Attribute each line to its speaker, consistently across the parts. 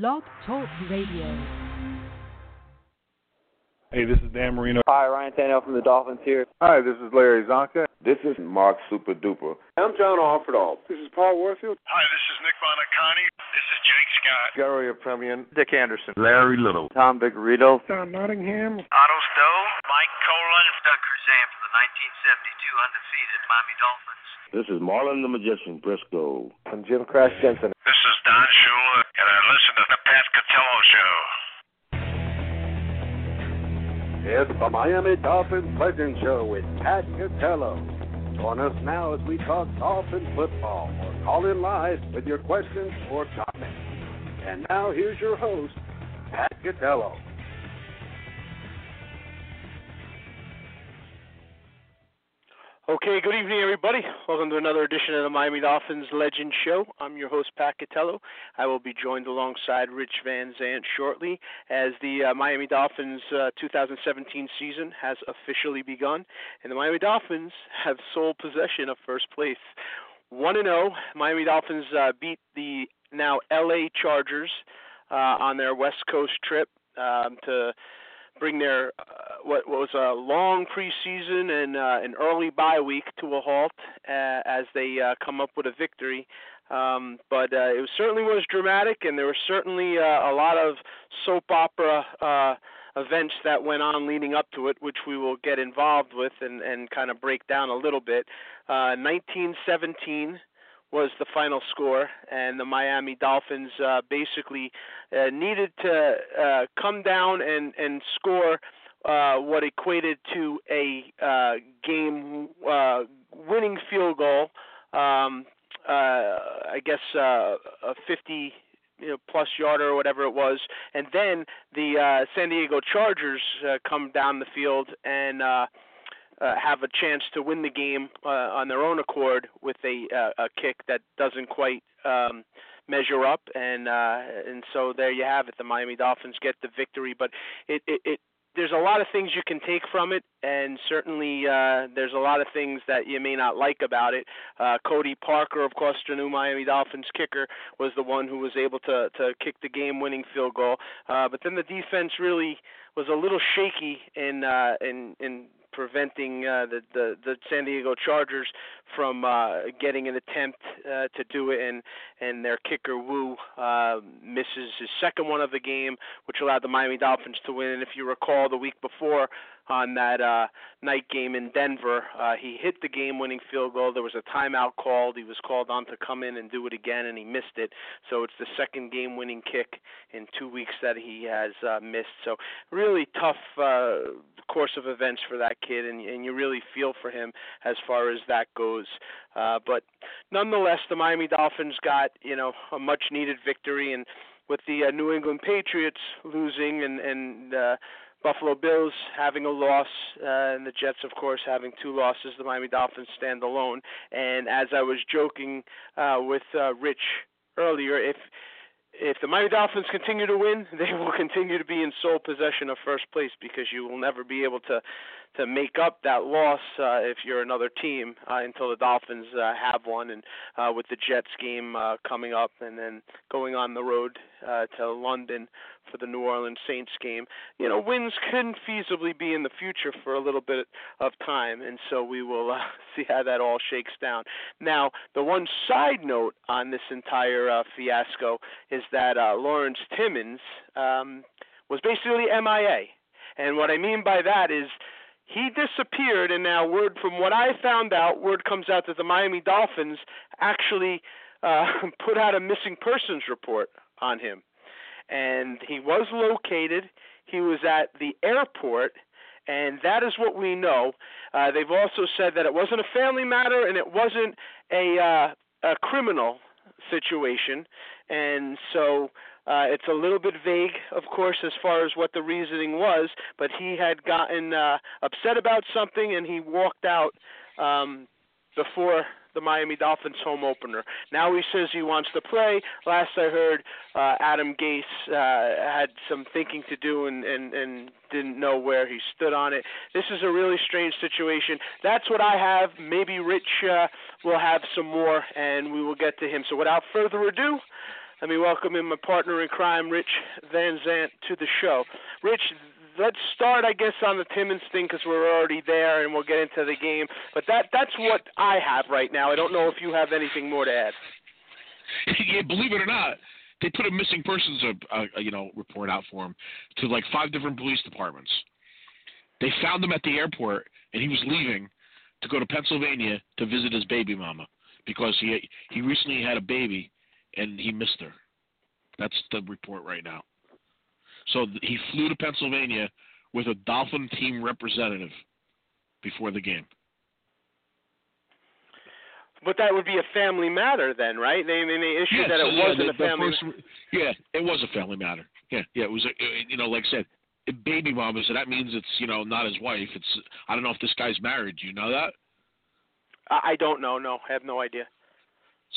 Speaker 1: Blog Talk Radio.
Speaker 2: Hey, this is Dan Marino.
Speaker 3: Hi, Ryan Tannehill from the Dolphins here.
Speaker 2: Hi, this is Larry Csonka.
Speaker 4: This is Mark Super Duper.
Speaker 5: I'm John Offerdahl.
Speaker 2: This is Paul Warfield.
Speaker 6: Hi, this is Nick Buoniconti. This is Jake Scott.
Speaker 4: Garo Yepremian.
Speaker 3: Dick Anderson.
Speaker 4: Larry Little.
Speaker 3: Tom Vigorito.
Speaker 2: Don Nottingham.
Speaker 6: Otto Stowe. Mike Kolen. Doug Crusan from the 1972 undefeated Miami Dolphins.
Speaker 4: This is Marlon the Magician Briscoe.
Speaker 3: I'm Jim Crash Jensen.
Speaker 6: This is Don Shula, and I listen to the Pat Catello Show.
Speaker 5: It's the Miami Dolphins Legend Show with Pat Catello. Join us now as we talk Dolphin football or call in live with your questions or comments. And now here's your host, Pat Catello.
Speaker 7: Okay, good evening, everybody. Welcome to another edition of the Miami Dolphins Legend Show. I'm your host, Pat Catello. I will be joined alongside Rich Van Zant shortly as the uh, Miami Dolphins uh, 2017 season has officially begun, and the Miami Dolphins have sole possession of first place. 1 0, Miami Dolphins uh, beat the now LA Chargers uh, on their West Coast trip um, to bring their uh, what, was a long preseason and uh, an early bye week to a halt uh, as they uh, come up with a victory. Um, but uh, it was, certainly was dramatic, and there were certainly uh, a lot of soap opera uh, events that went on leading up to it, which we will get involved with and, and kind of break down a little bit. Uh, 1917 was the final score, and the Miami Dolphins uh, basically uh, needed to uh, come down and and score uh, what equated to a uh, game uh, winning field goal. Um, uh, I guess uh, a 50 you know, plus yarder or whatever it was, and then the uh, San Diego Chargers uh, come down the field and. Uh, uh, have a chance to win the game uh, on their own accord with a uh, a kick that doesn't quite um, measure up, and uh, and so there you have it. The Miami Dolphins get the victory, but it it. it there's a lot of things you can take from it, and certainly uh, there's a lot of things that you may not like about it. Uh, Cody Parkey, of course, the new Miami Dolphins kicker, was the one who was able to to kick the game-winning field goal. Uh, but then the defense really was a little shaky in uh, in in preventing uh, the, the the San Diego Chargers from uh, getting an attempt uh, to do it, and and their kicker Wu uh, misses his second one of the game, which allowed the Miami Dolphins to win. And if you recall, the week before on that uh, night game in Denver, uh, he hit the game-winning field goal. There was a timeout called. He was called on to come in and do it again, and he missed it. So it's the second game-winning kick in two weeks that he has uh, missed. So really tough uh, course of events for that kid, and, and you really feel for him as far as that goes. Uh, but nonetheless, the Miami Dolphins got you know a much-needed victory, and with the uh, New England Patriots losing and and uh, Buffalo Bills having a loss, uh, and the Jets, of course, having two losses. The Miami Dolphins stand alone. And as I was joking uh, with uh, Rich earlier, if if the Miami Dolphins continue to win, they will continue to be in sole possession of first place because you will never be able to to make up that loss uh, if you're another team uh, until the Dolphins uh, have one, and uh, with the Jets game uh, coming up, and then going on the road uh, to London for the New Orleans Saints game. You know, wins can feasibly be in the future for a little bit of time, and so we will uh, see how that all shakes down. Now, the one side note on this entire uh, fiasco is that uh, Lawrence Timmons um, was basically MIA. And what I mean by that is he disappeared, and now word from what I found out, word comes out that the Miami Dolphins actually uh, put out a missing persons report on him, and he was located. He was at the airport, and that is what we know. Uh, they've also said that it wasn't a family matter and it wasn't a uh, a criminal situation, and so Uh, it's a little bit vague, of course, as far as what the reasoning was, but he had gotten uh, upset about something and he walked out um, before the Miami Dolphins home opener. Now he says he wants to play. Last I heard, uh, Adam Gase uh, had some thinking to do and, and, and didn't know where he stood on it. This is a really strange situation. That's what I have. Maybe Rich uh, will have some more, and we will get to him. So without further ado, let me welcome in my partner in crime, Rich Van Zant, to the show. Rich, let's start, I guess, on the Timmons thing because we're already there, and we'll get into the game. But that that's what I have right now. I don't know if you have anything more to add.
Speaker 8: yeah, believe it or not, they put a missing persons uh, uh, you know report out for him to like five different police departments. They found him at the airport, and he was leaving to go to Pennsylvania to visit his baby mama because he he recently had a baby and he missed her. That's the report right now. So he flew to Pennsylvania with a Dolphin team representative before the game.
Speaker 7: But that would be a family matter then, right? They, they, they issued
Speaker 8: Yes,
Speaker 7: that it
Speaker 8: yeah,
Speaker 7: wasn't
Speaker 8: the-
Speaker 7: a family.
Speaker 8: first- yeah, it was a family matter. Yeah, yeah, it was. A, you know, like I said, baby mama. So that means it's you know not his wife. It's I don't know if this guy's married. Do you know that?
Speaker 7: I I don't know. No, I have no idea.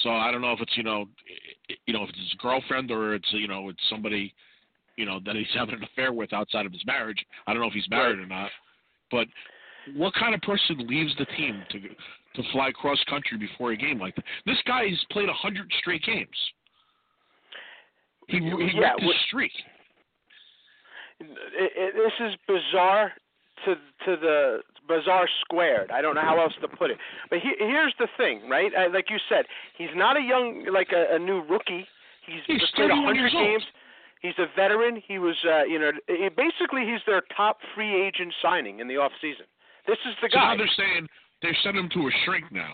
Speaker 8: So I don't know if it's you know, you know if it's his girlfriend or it's you know it's somebody, you know that he's having an affair with outside of his marriage. I don't know if he's married or not. But what kind of person leaves the team to to fly cross country before a game like that? This guy's played a hundred straight games. He, he
Speaker 7: Yeah,
Speaker 8: his streak.
Speaker 7: It, it, this is bizarre to to the bizarre squared. I don't know how else to put it. But he, here's the thing, right? I, like you said, he's not a young like a, a new rookie. He's,
Speaker 8: He's
Speaker 7: played
Speaker 8: 31
Speaker 7: 100
Speaker 8: years old.
Speaker 7: games. He's a veteran. He was, uh, you know, he, basically he's their top free agent signing in the off season. This is the
Speaker 8: So
Speaker 7: guy.
Speaker 8: now they're saying they're sending him to a shrink now.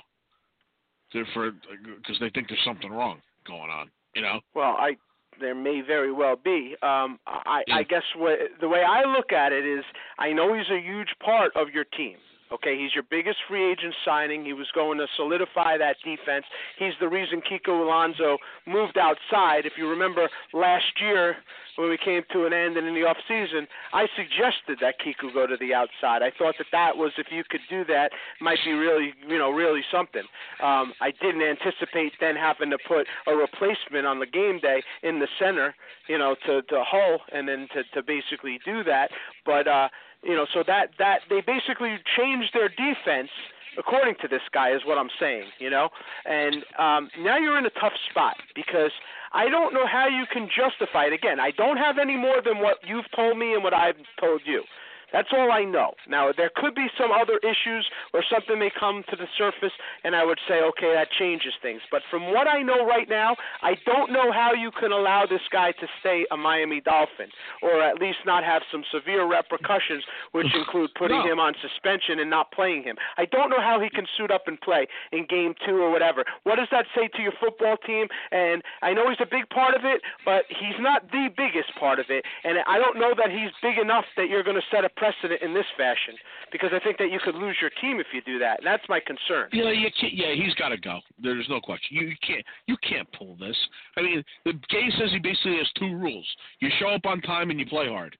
Speaker 8: For because they think there's something wrong going on. You know.
Speaker 7: Well, I there may very well be. Um, I, I guess what, the way I look at it is, I know he's a huge part of your team. Okay, he's your biggest free agent signing. He was going to solidify that defense. He's the reason Kiko Alonso moved outside. If you remember last year when we came to an end and in the off season, I suggested that Kiko go to the outside. I thought that that was if you could do that, might be really, you know, really something. Um, I didn't anticipate then having to put a replacement on the game day in the center, you know, to to Hull and then to to basically do that. But uh you know, so that that they basically changed their defense according to this guy is what I'm saying, you know. And um, now you're in a tough spot because I don't know how you can justify it. Again, I don't have any more than what you've told me and what I've told you. That's all I know. Now there could be some other issues or something may come to the surface, and I would say, okay, that changes things. But from what I know right now, I don't know how you can allow this guy to stay a Miami Dolphin, or at least not have some severe repercussions, which include putting
Speaker 8: No.
Speaker 7: him on suspension and not playing him. I don't know how he can suit up and play in game two or whatever. What does that say to your football team? And I know he's a big part of it, but he's not the biggest part of it. And I don't know that he's big enough that you're going to set a precedent in this fashion because I think that you could lose your team if you do that. And that's my concern.
Speaker 8: Yeah, you can't, yeah, he's got to go. There's no question. You can't, you can't pull this. I mean, the Gay says he basically has two rules: you show up on time and you play hard.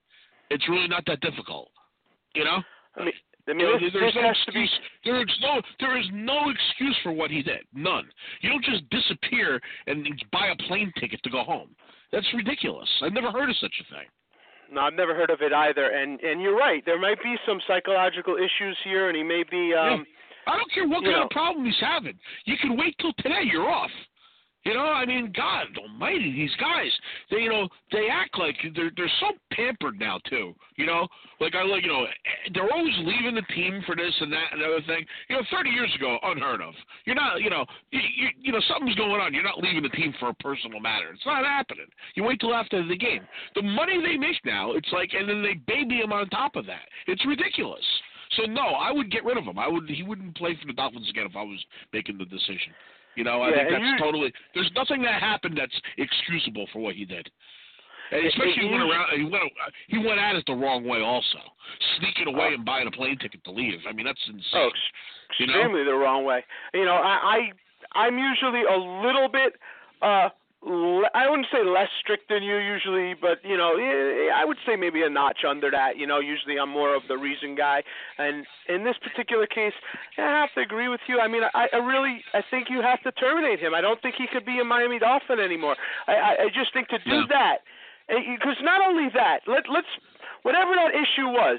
Speaker 8: It's really not that difficult, you know.
Speaker 7: I mean, I mean,
Speaker 8: You
Speaker 7: this,
Speaker 8: there's
Speaker 7: this
Speaker 8: no
Speaker 7: to be.
Speaker 8: excuse. There is no, there is no excuse for what he did. None. You don't just disappear and buy a plane ticket to go home. That's ridiculous. I've never heard of such a thing.
Speaker 7: No, I've never heard of it either. And and you're right. There might be some psychological issues here, and he may be. um
Speaker 8: I don't care what kind
Speaker 7: know-
Speaker 8: of problem he's having. You can wait till today. You're off. You know, I mean, God Almighty, these guys. They, you know, they act like they're they're so pampered now too. You know, like I like, you know, they're always leaving the team for this and that and other thing. You know, 30 years ago, unheard of. You're not, you know, you, you, you know, something's going on. You're not leaving the team for a personal matter. It's not happening. You wait till after the game. The money they make now, it's like, and then they baby him on top of that. It's ridiculous. So no, I would get rid of him. I would. He wouldn't play for the Dolphins again if I was making the decision. You know, I
Speaker 7: Yeah,
Speaker 8: think that's totally. There's nothing that happened that's excusable for what he did. And especially he went around. He went. He went at it the wrong way. Also, sneaking away
Speaker 7: Oh.
Speaker 8: and buying a plane ticket to leave. I mean, that's insane.
Speaker 7: Oh, ex-
Speaker 8: You know?
Speaker 7: extremely the wrong way. You know, I, I I'm usually a little bit uh I wouldn't say less strict than you usually, but you know, eh, I would say maybe a notch under that. You know, usually I'm more of the reason guy, and in this particular case, I have to agree with you. I mean, I, I really, I think you have to terminate him. I don't think he could be a Miami Dolphin anymore. I, I, I just think to do
Speaker 8: Yeah.
Speaker 7: that, because not only that, let let's whatever that issue was.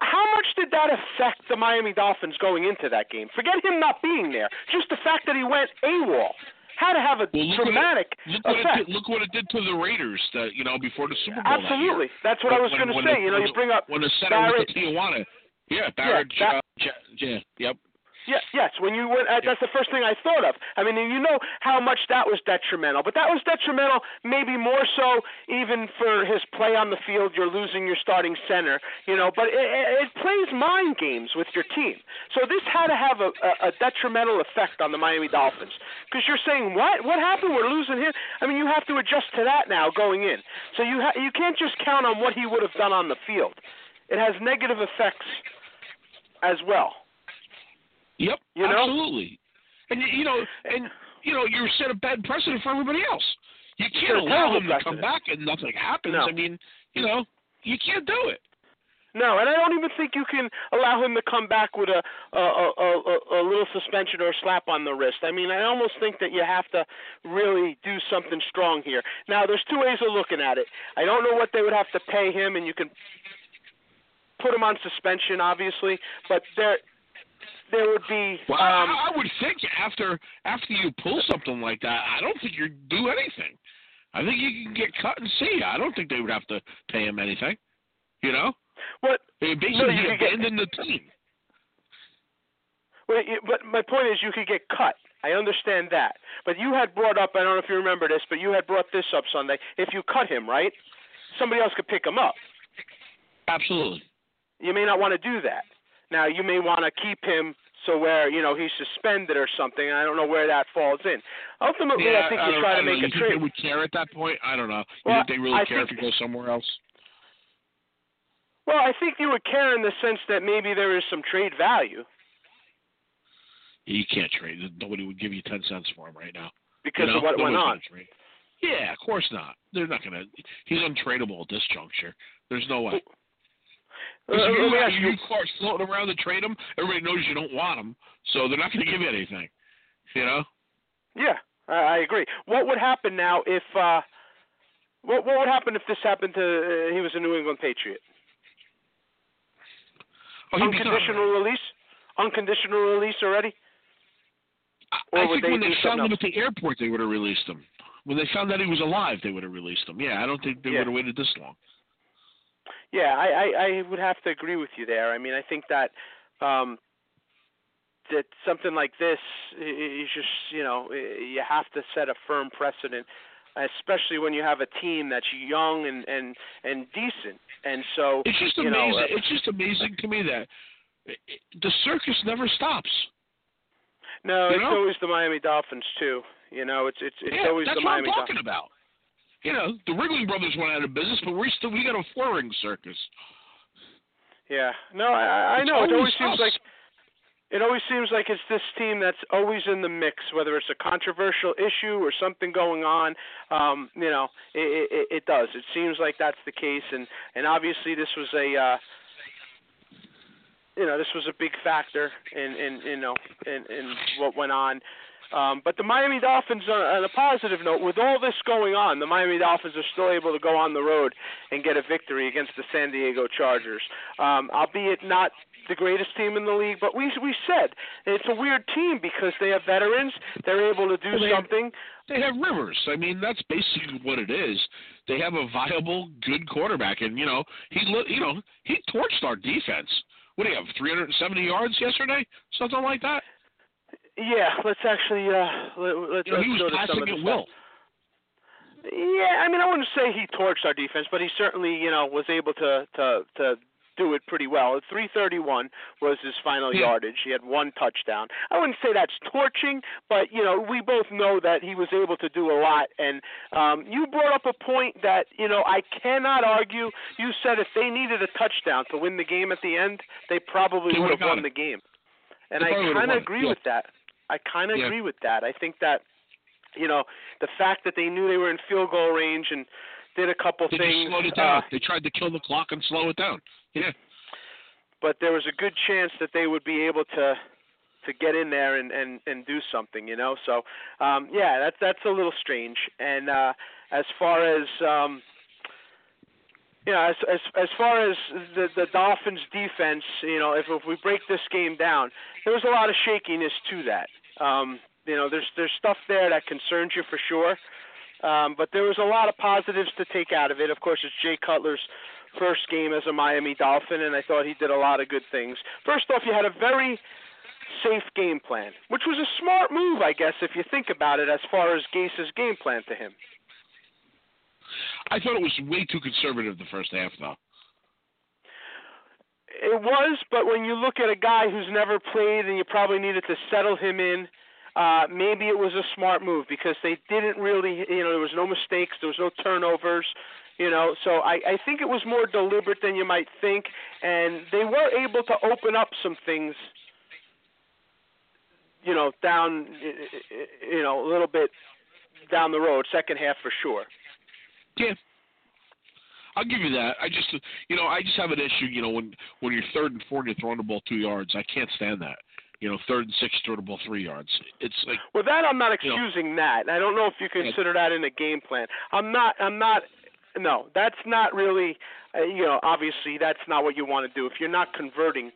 Speaker 7: How much did that affect the Miami Dolphins going into that game? Forget him not being there. Just the fact that he went AWOL had to have a
Speaker 8: Well,
Speaker 7: dramatic
Speaker 8: what it, look what it
Speaker 7: effect.
Speaker 8: did, look what it did to the Raiders. That you know before the Super Bowl.
Speaker 7: Absolutely.
Speaker 8: year.
Speaker 7: That's what I was going to say.
Speaker 8: the-
Speaker 7: you know, you bring up
Speaker 8: when the center
Speaker 7: Barret.
Speaker 8: went to Tijuana. Yeah, Barret.
Speaker 7: that-
Speaker 8: uh, yeah, yep.
Speaker 7: Yeah, yes. When you went, uh, that's the first thing I thought of. I mean, you know how much that was detrimental, but that was detrimental maybe more so even for his play on the field. You're losing your starting center, you know, but it, it, it plays mind games with your team. So this had to have a, a, a detrimental effect on the Miami Dolphins because you're saying what? What happened? We're losing him. I mean, you have to adjust to that now going in. So you ha- you can't just count on what he would have done on the field. It has negative effects as well.
Speaker 8: Yep,
Speaker 7: You know?
Speaker 8: absolutely. And you- know, and you know, you set a bad precedent for everybody else. You can't allow him to come back and nothing happens.
Speaker 7: No.
Speaker 8: I mean, you know, you can't do it.
Speaker 7: No, and I don't even think you can allow him to come back with a a, a, a, a little suspension or a slap on the wrist. I mean, I almost think that you have to really do something strong here. Now, there's two ways of looking at it. I don't know what they would have to pay him, and you can put him on suspension, obviously, but there there would be.
Speaker 8: Well,
Speaker 7: um,
Speaker 8: I, I would think after after you pull something like that, I don't think you do anything. I think you can get cut and see. I don't think they would have to pay him anything. You know,
Speaker 7: what?
Speaker 8: they basically
Speaker 7: you could get-
Speaker 8: abandoned the team.
Speaker 7: Well, but my point is, you could get cut. I understand that, but you had brought up. I don't know if you remember this, but you had brought this up Sunday. If you cut him, right, somebody else could pick him up.
Speaker 8: Absolutely.
Speaker 7: You may not want to do that. Now, you may want to keep him so where you know he's suspended or something. I don't know where that falls in. Ultimately,
Speaker 8: yeah,
Speaker 7: I think
Speaker 8: I
Speaker 7: you try to make
Speaker 8: you
Speaker 7: a trade.
Speaker 8: They would care at that point. I don't know. You
Speaker 7: Well,
Speaker 8: think they really
Speaker 7: I
Speaker 8: care
Speaker 7: think-
Speaker 8: if you go somewhere else?
Speaker 7: Well, I think you would care in the sense that maybe there is some trade value
Speaker 8: You can't trade. Nobody would give you ten cents for him right now.
Speaker 7: because
Speaker 8: you know?
Speaker 7: of what went on.
Speaker 8: Yeah, of course not. They're not gonna. He's untradeable at this juncture. There's no way.
Speaker 7: Uh,
Speaker 8: you
Speaker 7: me
Speaker 8: have
Speaker 7: ask
Speaker 8: your cards floating around to trade them. everybody knows you don't want them, so they're not going to give you anything. You know?
Speaker 7: Yeah, I, I agree. What would happen now if uh what what would happen if this happened to uh, he was a New England Patriot?
Speaker 8: Oh, he'd be done
Speaker 7: Unconditional release? Unconditional release already? Or
Speaker 8: I think
Speaker 7: they
Speaker 8: when they found him at the airport, they would have released him. When they found out he was alive, they would have released him. Yeah, I don't think they
Speaker 7: Yeah.
Speaker 8: would have waited this long.
Speaker 7: Yeah, I, I I would have to agree with you there. I mean, I think that um that something like this is just you know you have to set a firm precedent, especially when you have a team that's young and and and decent. And so
Speaker 8: It's just amazing.
Speaker 7: know, uh,
Speaker 8: it's just amazing to me that the circus never stops.
Speaker 7: no,
Speaker 8: you
Speaker 7: it's
Speaker 8: know?
Speaker 7: always the Miami Dolphins too. You know, it's it's it's
Speaker 8: yeah,
Speaker 7: always the Miami Dolphins.
Speaker 8: that's what I'm talking
Speaker 7: Dolphins.
Speaker 8: about. You know, the Wrigley brothers went out of business, but we still we got a four ring circus.
Speaker 7: Yeah, no, I I know. It always
Speaker 8: always
Speaker 7: seems like it always seems like it's this team that's always in the mix, whether it's a controversial issue or something going on. Um, you know, it, it, it does. It seems like that's the case, and and obviously this was a. Uh, you know, this was a big factor in, in you know, in, in what went on. Um, but the Miami Dolphins, on, on a positive note, with all this going on, the Miami Dolphins are still able to go on the road and get a victory against the San Diego Chargers. Um, albeit not the greatest team in the league, but we we said it's a weird team because they have veterans. They're able to do
Speaker 8: they have-
Speaker 7: something.
Speaker 8: They have Rivers. I mean, that's basically what it is. They have a viable, good quarterback, and you know he, you know, he torched our defense. What do you have? 370 yards yesterday, something like that.
Speaker 7: Yeah, let's actually uh, let, let's,
Speaker 8: You know,
Speaker 7: let's
Speaker 8: he was
Speaker 7: go to some
Speaker 8: passing
Speaker 7: of the
Speaker 8: at will.
Speaker 7: Yeah, I mean, I wouldn't say he torched our defense, but he certainly, you know, was able to to to do it pretty well. 331 was his final
Speaker 8: Yeah.
Speaker 7: yardage. He had one touchdown. I wouldn't say that's torching, but you know, we both know that he was able to do a lot. And um, you brought up a point that you know I cannot argue. You said if they needed a touchdown to win the game at the end, they probably would
Speaker 8: would've
Speaker 7: won
Speaker 8: got
Speaker 7: the game. And I kind of agree
Speaker 8: yeah.
Speaker 7: with that. I kind of
Speaker 8: Yeah.
Speaker 7: agree with that. I think that you know, the fact that they knew they were in field goal range and did a couple
Speaker 8: They
Speaker 7: things.
Speaker 8: slowed it down.
Speaker 7: uh,
Speaker 8: they tried to kill the clock and slow it down. Yeah.
Speaker 7: but there was a good chance that they would be able to to get in there and and and do something, you know. So, um yeah, that's that's a little strange. And uh as far as um know, as as as far as the the Dolphins defense, you know, if if we break this game down, there was a lot of shakiness to that. Um, you know, there's there's stuff there that concerns you for sure. Um, but there was a lot of positives to take out of it. Of course, it's Jay Cutler's first game as a Miami Dolphin, and I thought he did a lot of good things. First off, you had a very safe game plan, which was a smart move, I guess, if you think about it, as far as Gase's game plan to him.
Speaker 8: I thought it was way too conservative the first half, though.
Speaker 7: It was, but when you look at a guy who's never played and you probably needed to settle him in, uh, maybe it was a smart move because they didn't really, you know, there was no mistakes, there was no turnovers, you know. So I, I think it was more deliberate than you might think, and they were able to open up some things, you know, down, you know, a little bit down the road, second half for sure.
Speaker 8: Yeah. I'll give you that. I just, you know, I just have an issue. You know, when when you're third and four and you're throwing the ball two yards, I can't stand that. You know, third and six, throwing the ball three yards. It's like
Speaker 7: Well, that I'm not
Speaker 8: you know.
Speaker 7: excusing that. I don't know if you consider that in a game plan. I'm not. I'm not. No, that's not really. Uh, you know, obviously, that's not what you want to do. If you're not converting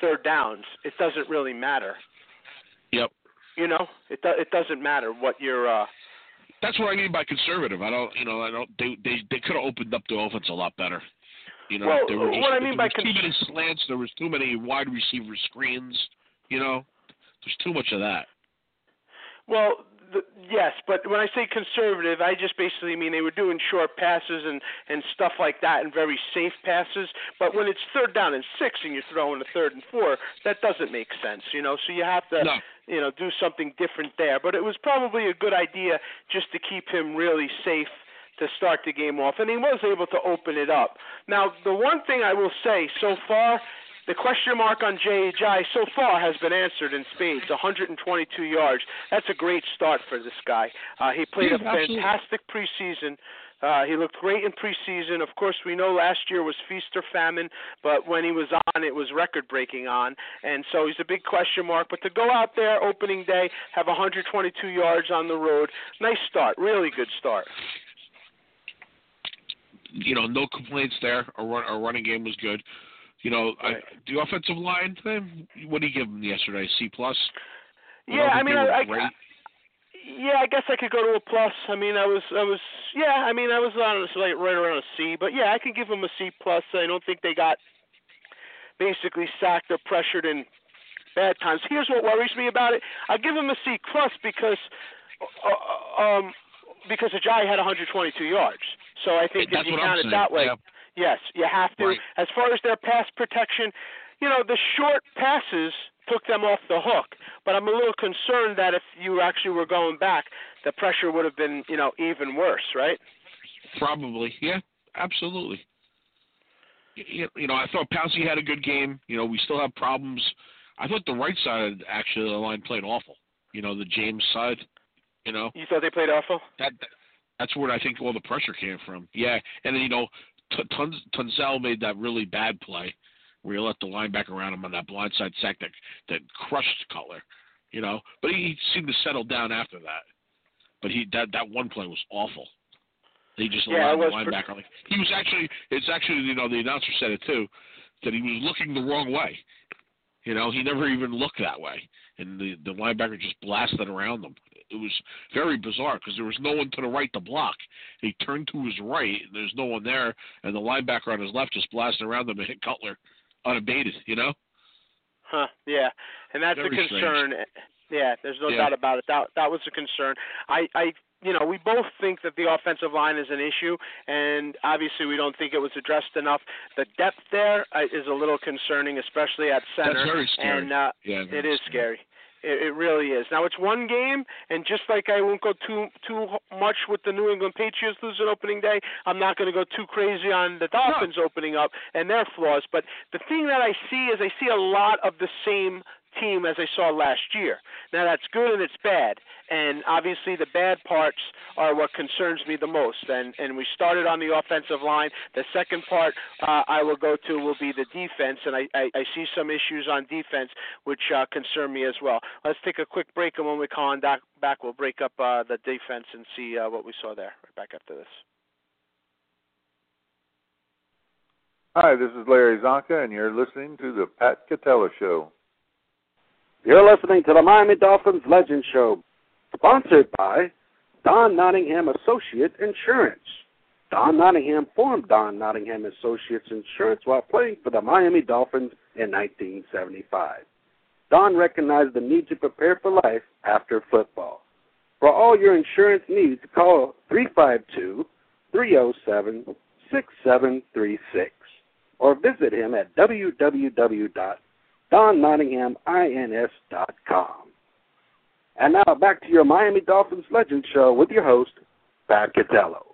Speaker 7: third downs, it doesn't really matter.
Speaker 8: Yep.
Speaker 7: You know, it do, it doesn't matter what you're. Uh,
Speaker 8: That's what I mean by conservative. I don't, you know, I don't. They they they could have opened up the offense a lot better. You know,
Speaker 7: Well,
Speaker 8: there were just,
Speaker 7: what I mean by
Speaker 8: too many slants. There was too many wide receiver screens. You know, there's too much of that.
Speaker 7: Well, the, yes, but when I say conservative, I just basically mean they were doing short passes and and stuff like that, and very safe passes. But when it's third down and six, and you're throwing a third and four, that doesn't make sense, you know. So you have to,
Speaker 8: No.
Speaker 7: you know, do something different there. But it was probably a good idea just to keep him really safe to start the game off, and he was able to open it up. Now, the one thing I will say so far, the question mark on Ajayi so far has been answered in spades, 122 yards. That's a great start for this guy. Uh, he played a fantastic preseason. Uh, he looked great in preseason. Of course, we know last year was feast or famine, but when he was on, it was record breaking on. And so he's a big question mark. But to go out there opening day, have 122 yards on the road, nice start, really good start.
Speaker 8: You know, no complaints there. Our, run, our running game was good. You know, I, the offensive line. eh, What did you give them yesterday? C plus.
Speaker 7: Yeah, I mean, I, I, yeah, I guess I could go to a plus. I mean, I was, I was, yeah, I mean, I was on a, like right around a C, but yeah, I could give them a C plus. I don't think they got basically sacked or pressured in bad times. Here's what worries me about it. I give them a C plus because, uh, um, because Ajayi had 122 yards. So I think
Speaker 8: That's
Speaker 7: if you count it that way. Yes, you have to.
Speaker 8: Right.
Speaker 7: As far as their pass protection, you know, the short passes took them off the hook. But I'm a little concerned that if you actually were going back, the pressure would have been, you know, even worse, right?
Speaker 8: Probably, yeah, absolutely. You, you know, I thought Pouncey had a good game. You know, we still have problems. I thought the right side actually of the line played awful. You know, the James side. You know,
Speaker 7: You thought they played awful?
Speaker 8: that that's where I think all the pressure came from. Yeah, and then you know, Tun- Tunsil made that really bad play where he let the linebacker around him on that blindside sack that that crushed Cutler. You know, but he seemed to settle down after that. But he that that one play was awful. He just
Speaker 7: Yeah,
Speaker 8: allowed the linebacker. like he was actually it's actually you know the announcer said it too that he was looking the wrong way. You know, he never even looked that way, and the the linebacker just blasted around them. It was very bizarre because there was no one to the right to block. He turned to his right, and there's no one there, and the linebacker on his left just blasted around him and hit Cutler unabated. You know,
Speaker 7: Huh? Yeah, and that's
Speaker 8: Very
Speaker 7: a concern. Yeah, there's no
Speaker 8: Yeah.
Speaker 7: doubt about it. That that was a concern. I I you know we both think that the offensive line is an issue, and obviously we don't think it was addressed enough. The depth there uh, a little concerning, especially at center.
Speaker 8: That's very scary.
Speaker 7: And uh,
Speaker 8: yeah,
Speaker 7: it is scary. It, it really is. Now it's one game, and just like I won't go too too much with the New England Patriots losing opening day, I'm not going to go too crazy on the Dolphins opening up and their flaws. But the thing that I see is I see a lot of the same team as I saw last year. Now that's good and it's bad, and obviously the bad parts are what concerns me the most. And and we started on the offensive line. The second part uh, I will go to will be the defense, and I, I, I see some issues on defense which uh, concern me as well. Let's take a quick break, and when we call on back, back we'll break up uh, the defense and see uh, what we saw there. Right back after this.
Speaker 2: Hi, this is Larry Csonka, and you're listening to the Pat Catello Show.
Speaker 5: You're listening to the Miami Dolphins Legend Show, sponsored by Don Nottingham Associate Insurance. Don Nottingham formed Don Nottingham Associates Insurance while playing for the Miami Dolphins in 1975. Don recognized the need to prepare for life after football. For all your insurance needs, call 352 307 6736 or visit him at www.donnottinghamins.com. And now back to your Miami Dolphins Legend Show with your host, Pat Catello.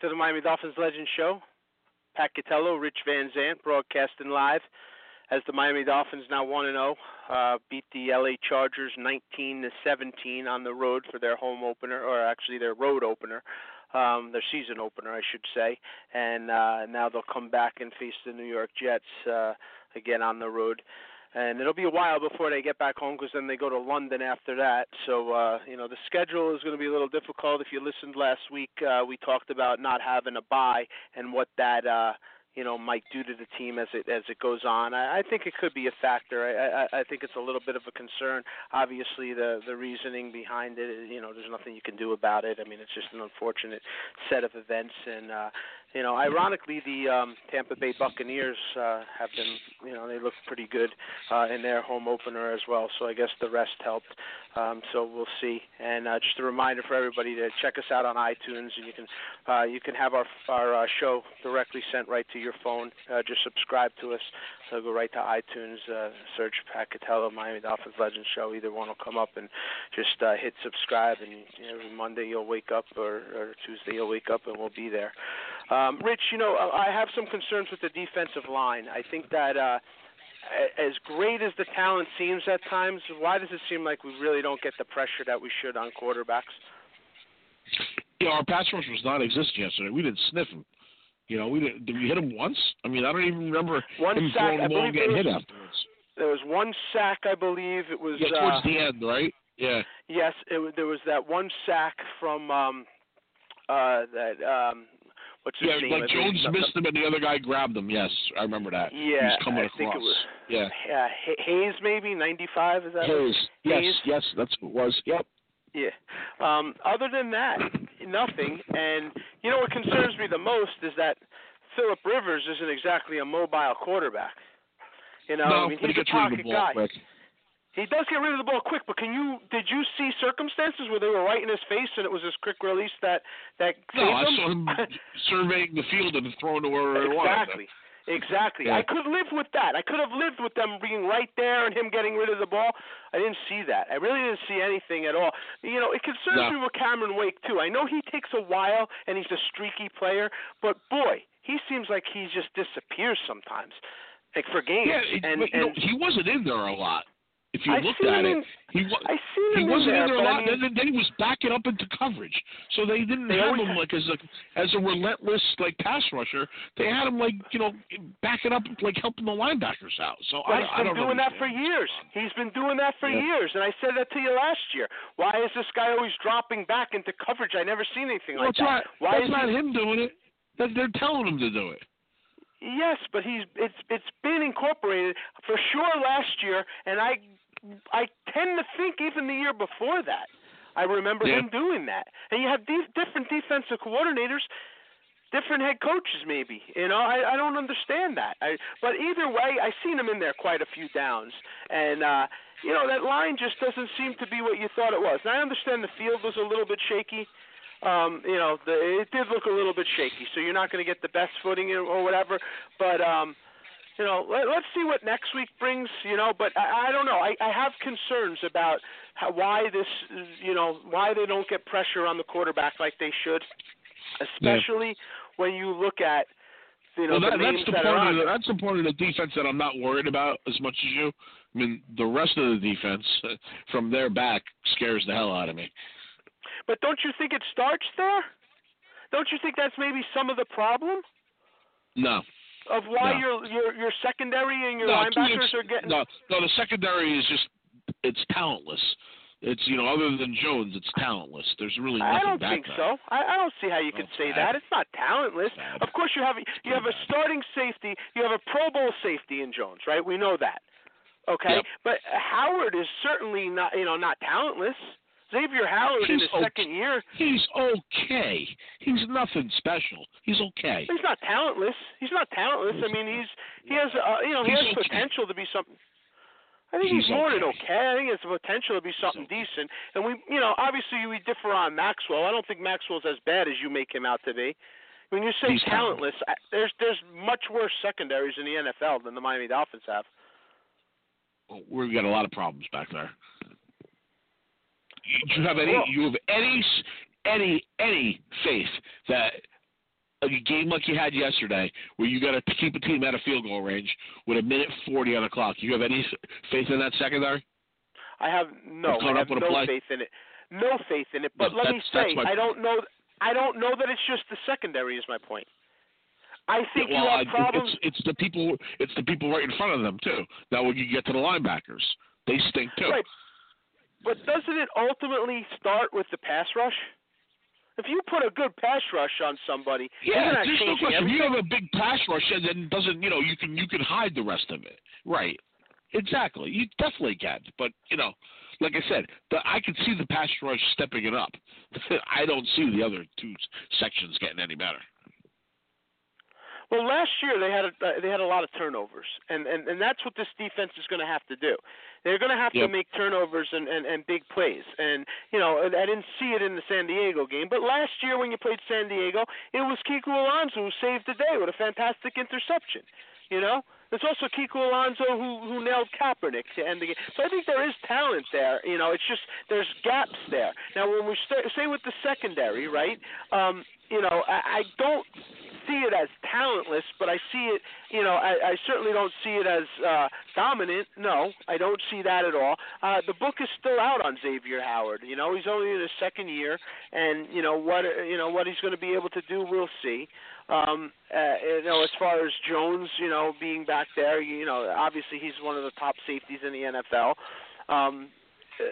Speaker 7: To the Miami Dolphins Legend Show. Pat Catello, Rich Van Zant, broadcasting live as the Miami Dolphins now 1 and 0 uh, beat the LA Chargers 19 to 17 on the road for their home opener, or actually their road opener, um, their season opener, I should say. And uh, now they'll come back and face the New York Jets uh, again on the road and it'll be a while before they get back home because then they go to London after that. So uh, you know the schedule is going to be a little difficult. If you listened last week, uh, we talked about not having a bye and what that uh, you know might do to the team as it as it goes on. I, I think it could be a factor. I, I, I think it's a little bit of a concern. Obviously, the the reasoning behind it, you know, there's nothing you can do about it. I mean, it's just an unfortunate set of events, and uh, you know, ironically, the um, Tampa Bay Buccaneers uh, have been, you know, they look pretty good uh, in their home opener as well. So I guess the rest helped. Um, so we'll see. And uh, just a reminder for everybody to check us out on iTunes, and you can uh, you can have our our uh, show directly sent right to your phone. Uh, just subscribe to us. So go right to iTunes, uh, search Pat Catello, Miami Dolphins Legend Show. Either one will come up, and just uh, hit subscribe. And you know, every Monday you'll wake up, or, or Tuesday you'll wake up, and we'll be there. Um, Rich, you know, I have some concerns with the defensive line. I think that uh, as great as the talent seems at times, why does it seem like we really don't get the pressure that we should on quarterbacks?
Speaker 8: Yeah, our pass rush was non-existent yesterday. We didn't sniff him. You know, we didn't, Did we hit him once? I mean, I don't even remember
Speaker 7: one
Speaker 8: him
Speaker 7: sack,
Speaker 8: throwing the ball and getting hit afterwards.
Speaker 7: There was one sack, I believe. It was
Speaker 8: yeah, towards
Speaker 7: uh,
Speaker 8: the end, right? Yeah.
Speaker 7: Yes, it, there was that one sack from um, uh, that um, what's his
Speaker 8: Yeah,
Speaker 7: name?
Speaker 8: like
Speaker 7: I
Speaker 8: Jones missed him and the other guy grabbed him. Yes, I remember that.
Speaker 7: Yeah,
Speaker 8: he's coming
Speaker 7: I
Speaker 8: across.
Speaker 7: think it was.
Speaker 8: Yeah.
Speaker 7: Yeah, Hay- Hayes maybe ninety five. Is that
Speaker 8: Hayes. Yes,
Speaker 7: Hayes?
Speaker 8: yes, that's what it was. Yep.
Speaker 7: Yeah. Um, other than that, nothing. And you know what concerns me the most is that Philip Rivers isn't exactly a mobile quarterback. You know,
Speaker 8: no,
Speaker 7: I mean
Speaker 8: but he
Speaker 7: he's a
Speaker 8: gets rid the
Speaker 7: pocket
Speaker 8: ball
Speaker 7: guy.
Speaker 8: quick.
Speaker 7: He does get rid of the ball quick, but can you did you see circumstances where they were right in his face and it was this quick release that that
Speaker 8: No, I saw him surveying the field and throwing to wherever he wanted.
Speaker 7: Exactly. Exactly.
Speaker 8: Yeah.
Speaker 7: I could live with that. I could have lived with them being right there and him getting rid of the ball. I didn't see that. I really didn't see anything at all. You know, it concerns
Speaker 8: No.
Speaker 7: me with Cameron Wake too. I know he takes a while and he's a streaky player, but boy, he seems like he just disappears sometimes, like for games.
Speaker 8: Yeah, it,
Speaker 7: and
Speaker 8: but, you know,
Speaker 7: and
Speaker 8: he wasn't in there a lot. If you
Speaker 7: I
Speaker 8: looked at it,
Speaker 7: in-
Speaker 8: he was.
Speaker 7: I see
Speaker 8: He wasn't in there a
Speaker 7: but I
Speaker 8: lot.
Speaker 7: mean-
Speaker 8: then, then he was backing up into coverage, so they didn't
Speaker 7: They
Speaker 8: have him
Speaker 7: ha-
Speaker 8: like as a as a relentless like pass rusher. They had him like you know backing up like helping the linebackers out. So I,
Speaker 7: He's
Speaker 8: I
Speaker 7: been
Speaker 8: don't
Speaker 7: doing that for years. He's been doing that for
Speaker 8: Yeah.
Speaker 7: years, and I said that to you last year. Why is this guy always dropping back into coverage? I never seen anything
Speaker 8: Well,
Speaker 7: like that.
Speaker 8: not
Speaker 7: Why
Speaker 8: that's
Speaker 7: is
Speaker 8: not
Speaker 7: he...
Speaker 8: him doing it. They're telling him to do it.
Speaker 7: Yes, but he's it's it's been incorporated for sure last year, and I I tend to think even the year before that, I remember
Speaker 8: Yeah.
Speaker 7: him doing that. And you have these different defensive coordinators, different head coaches, maybe. You know, I I don't understand that. I but either way, I seen him in there quite a few downs, and uh, you know that line just doesn't seem to be what you thought it was. And I understand the field was a little bit shaky um, you know, the, it did look a little bit shaky. So you're not going to get the best footing or- or whatever. But um, you know, let, let's see what next week brings. You know, but I, I don't know. I, I have concerns about how, why this, you know, why they don't get pressure on the quarterback like they should, especially when you look at. You know,
Speaker 8: well, that,
Speaker 7: the
Speaker 8: that's the
Speaker 7: that
Speaker 8: part of the, that's the part of the defense that I'm not worried about as much as you. I mean, the rest of the defense from their back scares the hell out of me.
Speaker 7: But don't you think it starts there? Don't you think that's maybe some of the problem
Speaker 8: No.
Speaker 7: Of why
Speaker 8: No.
Speaker 7: your your your secondary and your
Speaker 8: no,
Speaker 7: linebackers are getting?
Speaker 8: no, no. The secondary is just it's talentless. It's you know other than Jones, it's talentless. There's really nothing
Speaker 7: I don't think
Speaker 8: there.
Speaker 7: so. I, I don't see how you could say
Speaker 8: bad.
Speaker 7: that. It's not talentless.
Speaker 8: Bad.
Speaker 7: Of course, you have you have a starting safety. You have a Pro Bowl safety in Jones, right? We know that. Okay,
Speaker 8: Yep.
Speaker 7: but Howard is certainly not you know not talentless. Xavier Howard in
Speaker 8: He's
Speaker 7: his
Speaker 8: okay.
Speaker 7: second year,
Speaker 8: He's okay. He's nothing special. He's okay.
Speaker 7: he's not talentless. He's not talentless. I mean, he's he has uh, you know he has
Speaker 8: okay.
Speaker 7: potential to be something. I think he's,
Speaker 8: He's
Speaker 7: more than
Speaker 8: okay.
Speaker 7: okay. I think it's the potential to be something
Speaker 8: okay.
Speaker 7: decent. And we, you know, obviously we differ on Maxwell. I don't think Maxwell's as bad as you make him out to be. When you say
Speaker 8: He's
Speaker 7: talentless, I, there's there's much worse secondaries in the NFL than the Miami Dolphins have.
Speaker 8: Well, We've got a lot of problems back there. Do you have any? You have any any any faith that a game like you had yesterday, where you got to keep a team out of field goal range with a minute forty on the clock, you have any faith in that secondary?
Speaker 7: I have no, I have no
Speaker 8: play?
Speaker 7: faith in it. No faith in it. But
Speaker 8: No,
Speaker 7: let me say, I don't know. I don't know that it's just the secondary is my point. I think
Speaker 8: well,
Speaker 7: you have problems.
Speaker 8: it's it's the people it's the people right in front of them too. Now when you get to the linebackers, they stink too.
Speaker 7: Right. But doesn't it ultimately start with the pass rush? If you put a good pass rush on somebody,
Speaker 8: Yeah,
Speaker 7: isn't that
Speaker 8: there's no question. If you have a big pass rush, and then doesn't you know you can you can hide the rest of it. Right. Exactly. You definitely can. But you know, like I said, the, I can see the pass rush stepping it up. I don't see the other two sections getting any better.
Speaker 7: Well, last year they had a, uh, they had a lot of turnovers, and and and that's what this defense is going to have to do. They're going to have
Speaker 8: Yep.
Speaker 7: to make turnovers and, and and big plays. And you know, I didn't see it in the San Diego game, but last year when you played San Diego, it was Kiko Alonso who saved the day with a fantastic interception. You know, there's also Kiko Alonso who who nailed Kaepernick to end the game. So I think there is talent there. You know, it's just there's gaps there. Now when we start, say with the secondary, right? Um, you know, I, I don't see it as talentless, but I see it. You know, I, I certainly don't see it as uh, dominant. No, I don't see that at all. Uh, the book is still out on Xavier Howard. You know, he's only in his second year, and you know what you know what he's going to be able to do. We'll see. Um, uh, you know, as far as Jones, you know, being back there, you know, obviously he's one of the top safeties in the NFL. Um, uh,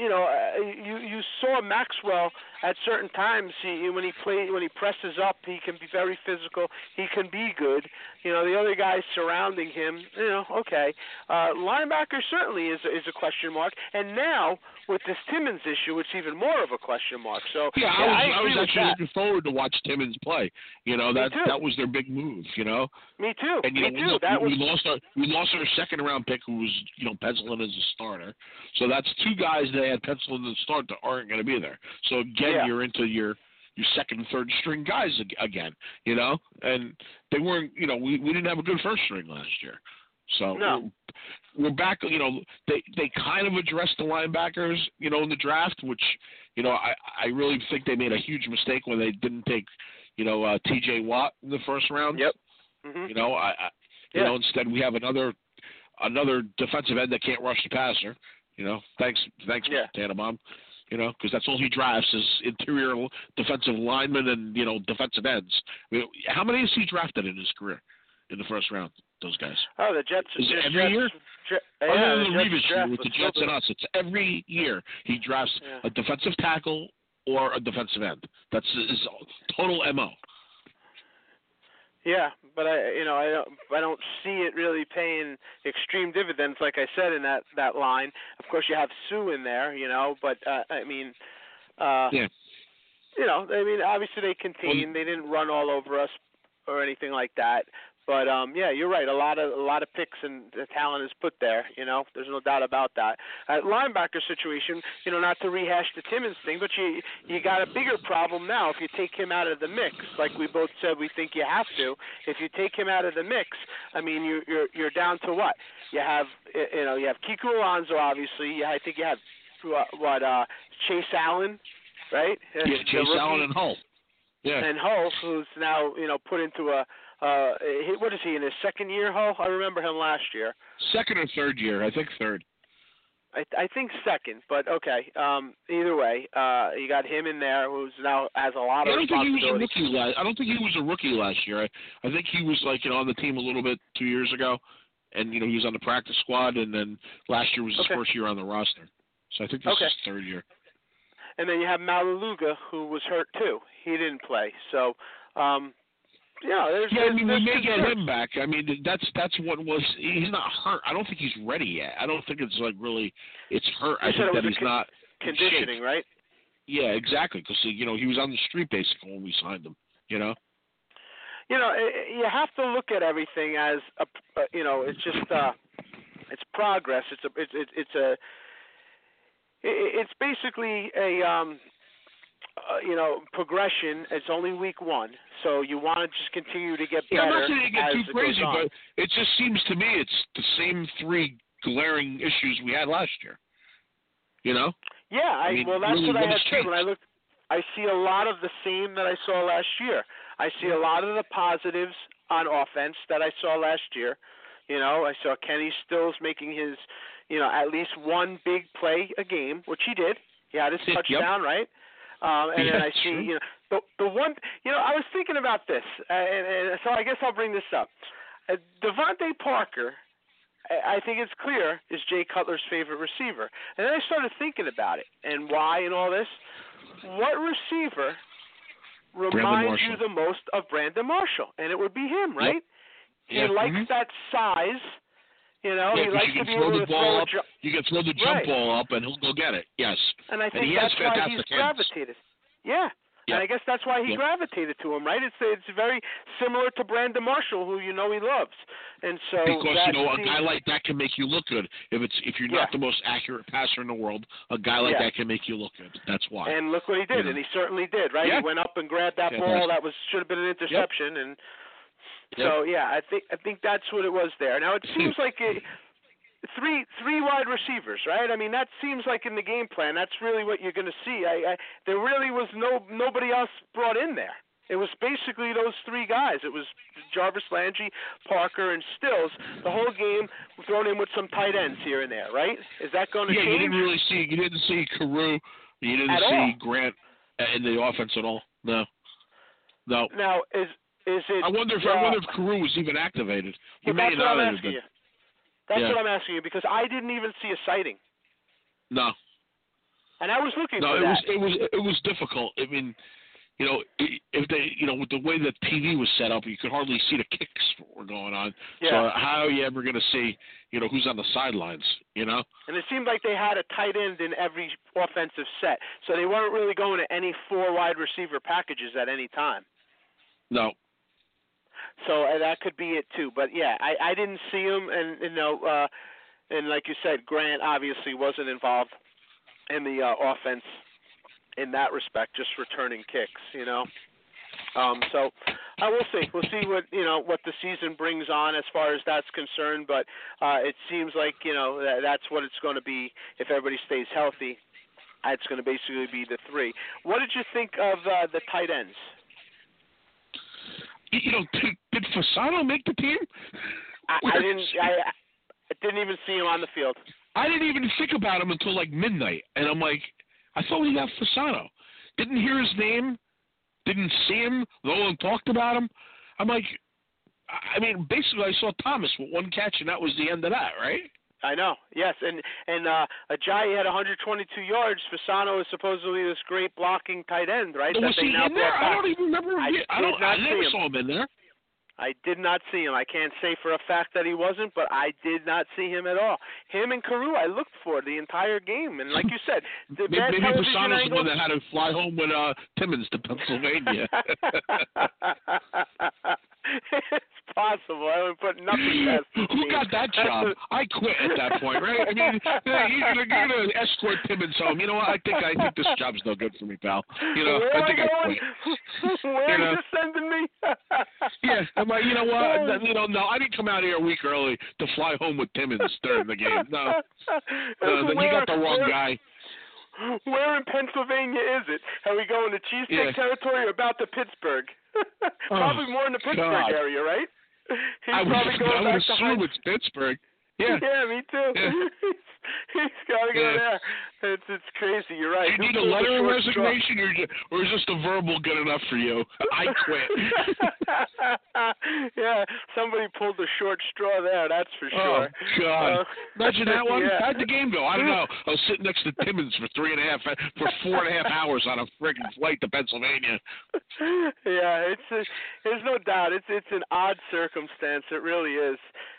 Speaker 7: you know, uh, you you saw Maxwell at certain times. He when he play when he presses up, he can be very physical. He can be good. You know, the other guys surrounding him, you know, okay. Uh, linebacker certainly is is a question mark, and now with this Timmons issue, it's even more of a question mark. So
Speaker 8: yeah,
Speaker 7: yeah
Speaker 8: I was,
Speaker 7: I,
Speaker 8: I was actually
Speaker 7: that.
Speaker 8: looking forward to watch Timmons play. You know, that that was their big move. You know,
Speaker 7: Me too.
Speaker 8: and you
Speaker 7: Me
Speaker 8: know,
Speaker 7: too.
Speaker 8: look,
Speaker 7: that
Speaker 8: we,
Speaker 7: was
Speaker 8: we lost our we lost our second round pick, who was you know penciling as a starter. So that's two guys they had penciled in the start that aren't going to be there. So again,
Speaker 7: Yeah.
Speaker 8: you're into your your second and third string guys again. You know, and they weren't. You know, we we didn't have a good first string last year. So
Speaker 7: No.
Speaker 8: we're, we're back. You know, they they kind of addressed the linebackers. You know, in the draft, which you know I I really think they made a huge mistake when they didn't take you know uh, T.J. Watt in the first round.
Speaker 7: Yep. hmm
Speaker 8: You know, I, I you
Speaker 7: Yeah.
Speaker 8: know instead we have another another defensive end that can't rush the passer. You know, thanks thanks
Speaker 7: Yeah.
Speaker 8: Mr. Tannenbaum. You know, because that's all he drafts is interior defensive linemen and you know defensive ends. I mean, how many has he drafted in his career in the first round? Those guys.
Speaker 7: Oh, the Jets.
Speaker 8: Is it every
Speaker 7: Jets,
Speaker 8: year?
Speaker 7: Je-
Speaker 8: Other
Speaker 7: yeah, oh,
Speaker 8: than
Speaker 7: the Jets
Speaker 8: Revis year with the Jets
Speaker 7: so
Speaker 8: and us, it's every year he drafts
Speaker 7: Yeah.
Speaker 8: a defensive tackle or a defensive end. That's his total mo.
Speaker 7: Yeah, but I, you know, I don't, I don't see it really paying extreme dividends, like I said in that that line. Of course, you have Suh in there, you know, but uh, I mean, uh,
Speaker 8: Yeah.
Speaker 7: you know, I mean, obviously they contain, they didn't run all over us or anything like that. But um yeah, you're right. A lot of a lot of picks and the talent is put there. You know, there's no doubt about that. At linebacker situation, you know, not to rehash the Timmons thing, but you you got a bigger problem now if you take him out of the mix. Like we both said, we think you have to. If you take him out of the mix, I mean, you're you're you're down to what? You have you know you have Kiko Alonso, obviously. I think you have what, what uh Chase Allen, right?
Speaker 8: Yeah,
Speaker 7: The
Speaker 8: Chase
Speaker 7: rookie
Speaker 8: Allen and Hull. Yeah.
Speaker 7: and Hull, who's now you know put into a uh what is he in his second year? Hull, I remember him last year.
Speaker 8: Second or third year, I think third.
Speaker 7: I I think second, but okay. Um, either way, uh, you got him in there, who's now has a lot
Speaker 8: I
Speaker 7: of
Speaker 8: don't think he was a rookie last. I don't think he was a rookie last year. I, I think he was like you know on the team a little bit two years ago, and you know he was on the practice squad, and then last year was his
Speaker 7: Okay.
Speaker 8: first year on the roster. So I think this
Speaker 7: Okay.
Speaker 8: is his third year.
Speaker 7: And then you have Maualuga, who was hurt too. He didn't play, so um, yeah, there's
Speaker 8: Yeah, I mean we may get him back. I mean that's that's what was. He's not hurt. I don't think he's ready yet. I don't think it's like really. It's hurt.
Speaker 7: You
Speaker 8: I think that he's
Speaker 7: con-
Speaker 8: not
Speaker 7: conditioning, right?
Speaker 8: Yeah, exactly. Because you know he was on the street basically when we signed him. You know.
Speaker 7: you know, i- i- you have to look at everything as a, uh, you know, it's just uh, it's progress. It's a, it's it's, it's a, it's basically a, um, uh, you know, progression. It's only week one, so you want to just continue to get
Speaker 8: Yeah, I'm
Speaker 7: better
Speaker 8: not saying you get too crazy, but it just seems to me it's the same three glaring issues we had last year. You know?
Speaker 7: Yeah, I,
Speaker 8: I mean,
Speaker 7: well, that's
Speaker 8: really,
Speaker 7: what I had
Speaker 8: has
Speaker 7: too. When I
Speaker 8: changed?
Speaker 7: look, I see a lot of the same that I saw last year. I see a lot of the positives on offense that I saw last year. You know, I saw Kenny Stills making his, you know, at least one big play a game, which he did. He had his
Speaker 8: Yep.
Speaker 7: touchdown, right? Um, and then
Speaker 8: Yeah,
Speaker 7: I see, you know, the the one, you know, I was thinking about this, uh, and, and so I guess I'll bring this up. Uh, DeVante Parker, I I think it's clear, is Jay Cutler's favorite receiver. And then I started thinking about it and why and all this. What receiver reminds you the most of Brandon Marshall? And it would be him,
Speaker 8: Yep.
Speaker 7: right? He
Speaker 8: Yeah.
Speaker 7: likes
Speaker 8: Mhm.
Speaker 7: that size. You know,
Speaker 8: Yeah,
Speaker 7: he likes
Speaker 8: you
Speaker 7: to
Speaker 8: can
Speaker 7: be
Speaker 8: throw
Speaker 7: able
Speaker 8: the
Speaker 7: to
Speaker 8: ball
Speaker 7: throw a
Speaker 8: up.
Speaker 7: ju-
Speaker 8: You can throw the jump
Speaker 7: Right.
Speaker 8: ball up, and he'll go get it. Yes.
Speaker 7: And I think
Speaker 8: he has
Speaker 7: that's why he's
Speaker 8: hands.
Speaker 7: gravitated. Yeah.
Speaker 8: Yep.
Speaker 7: And I guess that's why he
Speaker 8: Yep.
Speaker 7: gravitated to him, right? It's it's very similar to Brandon Marshall, who you know he loves, and so
Speaker 8: Because you know a guy like that can make you look good. If it's if you're
Speaker 7: Yeah.
Speaker 8: not the most accurate passer in the world, a guy like
Speaker 7: Yeah.
Speaker 8: that can make you look good. That's why.
Speaker 7: And look what he did, and he certainly did, right?
Speaker 8: Yeah.
Speaker 7: He went up and grabbed that ball that was should have been an interception, and
Speaker 8: Yep.
Speaker 7: so yeah, I think I think that's what it was there. Now it hmm. seems like a, three three wide receivers, right? I mean that seems like in the game plan. That's really what you're going to see. I, I there really was no nobody else brought in there. It was basically those three guys. It was Jarvis Landry, Parker, and Stills. The whole game thrown in with some tight ends here and there, right? Is that going to
Speaker 8: yeah, you didn't really see you didn't see Carroo, you didn't
Speaker 7: At
Speaker 8: see
Speaker 7: all.
Speaker 8: Grant uh, in the offense at all. No, no.
Speaker 7: Now is is it?
Speaker 8: I wonder if
Speaker 7: uh,
Speaker 8: I wonder if Carroo was even activated. He may
Speaker 7: that's what I'm asking you. That's
Speaker 8: Yeah.
Speaker 7: what I'm asking you because I didn't even see a sighting.
Speaker 8: No,
Speaker 7: And I was looking
Speaker 8: no,
Speaker 7: for
Speaker 8: it
Speaker 7: that.
Speaker 8: was it was it was difficult. I mean, you know, if they, you know, with the way the TV was set up, you could hardly see the kicks that were going on.
Speaker 7: Yeah.
Speaker 8: So how are you ever going to see, you know, who's on the sidelines? You know?
Speaker 7: And it seemed like they had a tight end in every offensive set, so they weren't really going to any four wide receiver packages at any time.
Speaker 8: No.
Speaker 7: So uh, that could be it too. But yeah, I I didn't see him, and you know, uh, and like you said, Grant obviously wasn't involved in the uh, offense in that respect, just returning kicks. You know. Um, so uh, we'll see. We'll see what you know what the season brings on as far as that's concerned. But uh, it seems like you know that, that's what it's going to be if everybody stays healthy. It's going to basically be the three. What did you think of uh, the tight ends?
Speaker 8: You know, did, did Fasano make the team?
Speaker 7: I, I didn't. I, I didn't even see him on the field.
Speaker 8: I didn't even think about him until like midnight, and I'm like, I thought we got Fasano. Didn't hear his name. Didn't see him. No one talked about him. I'm like, I I mean, basically, I saw Thomas with one catch, and that was the end of that, right?
Speaker 7: I know. Yes, and and uh, Ajayi had 122 yards. Fasano is supposedly this great blocking tight end, right?
Speaker 8: was
Speaker 7: they
Speaker 8: he
Speaker 7: now
Speaker 8: in there? I don't even remember.
Speaker 7: I.
Speaker 8: I don't.
Speaker 7: not
Speaker 8: I never
Speaker 7: see him.
Speaker 8: saw him in there.
Speaker 7: I did not see him. I can't say for a fact that he wasn't, but I did not see him at all. Him and Carroo, I looked for the entire game, and like you said, the
Speaker 8: Maybe,
Speaker 7: bad
Speaker 8: maybe Fasano's the one that had to fly home with uh, Timmons to Pennsylvania.
Speaker 7: it's possible. I would put nothing past
Speaker 8: Who
Speaker 7: team.
Speaker 8: got that job? I quit at that point, right? I mean, you're gonna, you're gonna escort Timmons home. You know what? I think I think this job's no good for me, pal. You know,
Speaker 7: Where
Speaker 8: I think
Speaker 7: I
Speaker 8: quit.
Speaker 7: Where
Speaker 8: You know.
Speaker 7: are you sending me?
Speaker 8: Yeah, I'm like, you know what? Oh. You know, no, I didn't come out here a week early to fly home with Timmons during the game. No, no then you got the wrong guy.
Speaker 7: Where in Pennsylvania is it? Are we going to cheesesteak
Speaker 8: Yeah.
Speaker 7: territory or about to Pittsburgh? Oh, probably more in the Pittsburgh
Speaker 8: God.
Speaker 7: area, right? He's
Speaker 8: I would,
Speaker 7: probably going
Speaker 8: I would assume it's Pittsburgh. Yeah.
Speaker 7: Yeah, me too.
Speaker 8: Yeah.
Speaker 7: He's got to go
Speaker 8: Yeah.
Speaker 7: there. It's it's crazy. You're right.
Speaker 8: Do you need a letter of resignation, or, or is just a verbal good enough for you? I quit.
Speaker 7: yeah, somebody pulled the short straw there. That's for sure.
Speaker 8: Oh
Speaker 7: sure.
Speaker 8: God!
Speaker 7: Uh,
Speaker 8: Imagine that one.
Speaker 7: yeah.
Speaker 8: How'd the game go? I don't know. I was sitting next to Timmons for three and a half for four and a half hours on a friggin' flight to Pennsylvania.
Speaker 7: yeah, it's a, there's no doubt. It's it's an odd circumstance. It really is.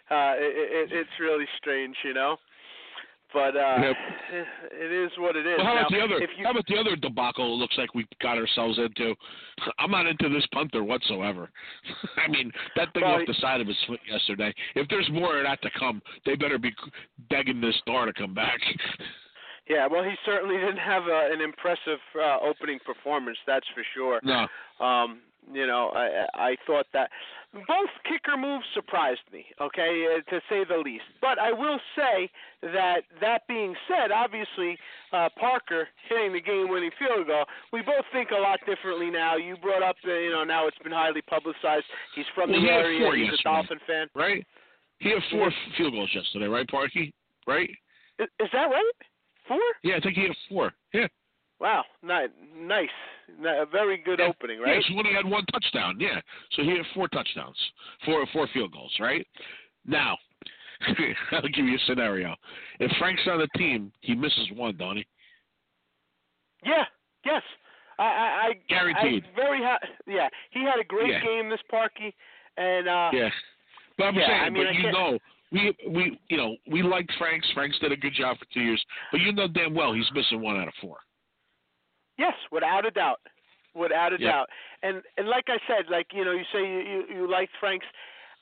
Speaker 7: Uh, it, it, it's really strange, you know. But uh,
Speaker 8: Yep.
Speaker 7: it is what it is.
Speaker 8: Well, how about
Speaker 7: Now,
Speaker 8: the other?
Speaker 7: You,
Speaker 8: How about the other debacle? It looks like we got ourselves into. I'm not into this punter whatsoever. I mean, that thing
Speaker 7: Well,
Speaker 8: off the side of his foot yesterday. If there's more of that to come, they better be begging this star to come back.
Speaker 7: yeah, well, he certainly didn't have a, an impressive uh, opening performance. That's for sure.
Speaker 8: No.
Speaker 7: Um, you know, I I thought that both kicker moves surprised me. Okay, uh, to say the least. But I will say that that being said, obviously uh, Parker hitting the game-winning field goal, we both think a lot differently now. You brought up, uh, you know, now it's been highly publicized. He's from
Speaker 8: Well,
Speaker 7: the
Speaker 8: he
Speaker 7: area.
Speaker 8: four
Speaker 7: He's a. Dolphin fan.
Speaker 8: Right? He had four field goals yesterday, right, Parkey? Right?
Speaker 7: Is, is that right? Four?
Speaker 8: Yeah, I think he had four. Yeah.
Speaker 7: Wow, ni- nice, a very good
Speaker 8: Yeah.
Speaker 7: opening, right?
Speaker 8: Yeah, so when he had one touchdown, yeah. So he had four touchdowns, four four field goals, right? Now, I'll give you a scenario. If Franks on the team, he misses one, don't he?
Speaker 7: Yeah. Yes. I. I. I
Speaker 8: Guaranteed.
Speaker 7: I very. Ha- yeah. He had a great
Speaker 8: Yeah.
Speaker 7: game this Parkey, and uh,
Speaker 8: Yeah. But I'm
Speaker 7: Yeah,
Speaker 8: saying,
Speaker 7: I mean,
Speaker 8: but
Speaker 7: I
Speaker 8: you
Speaker 7: can't-
Speaker 8: know, we we you know we liked Franks. Franks did a good job for two years, but you know damn well he's missing one out of four.
Speaker 7: Yes, without a doubt, without a
Speaker 8: Yeah.
Speaker 7: doubt. And and like I said, like you know, you say you you, you liked Franks.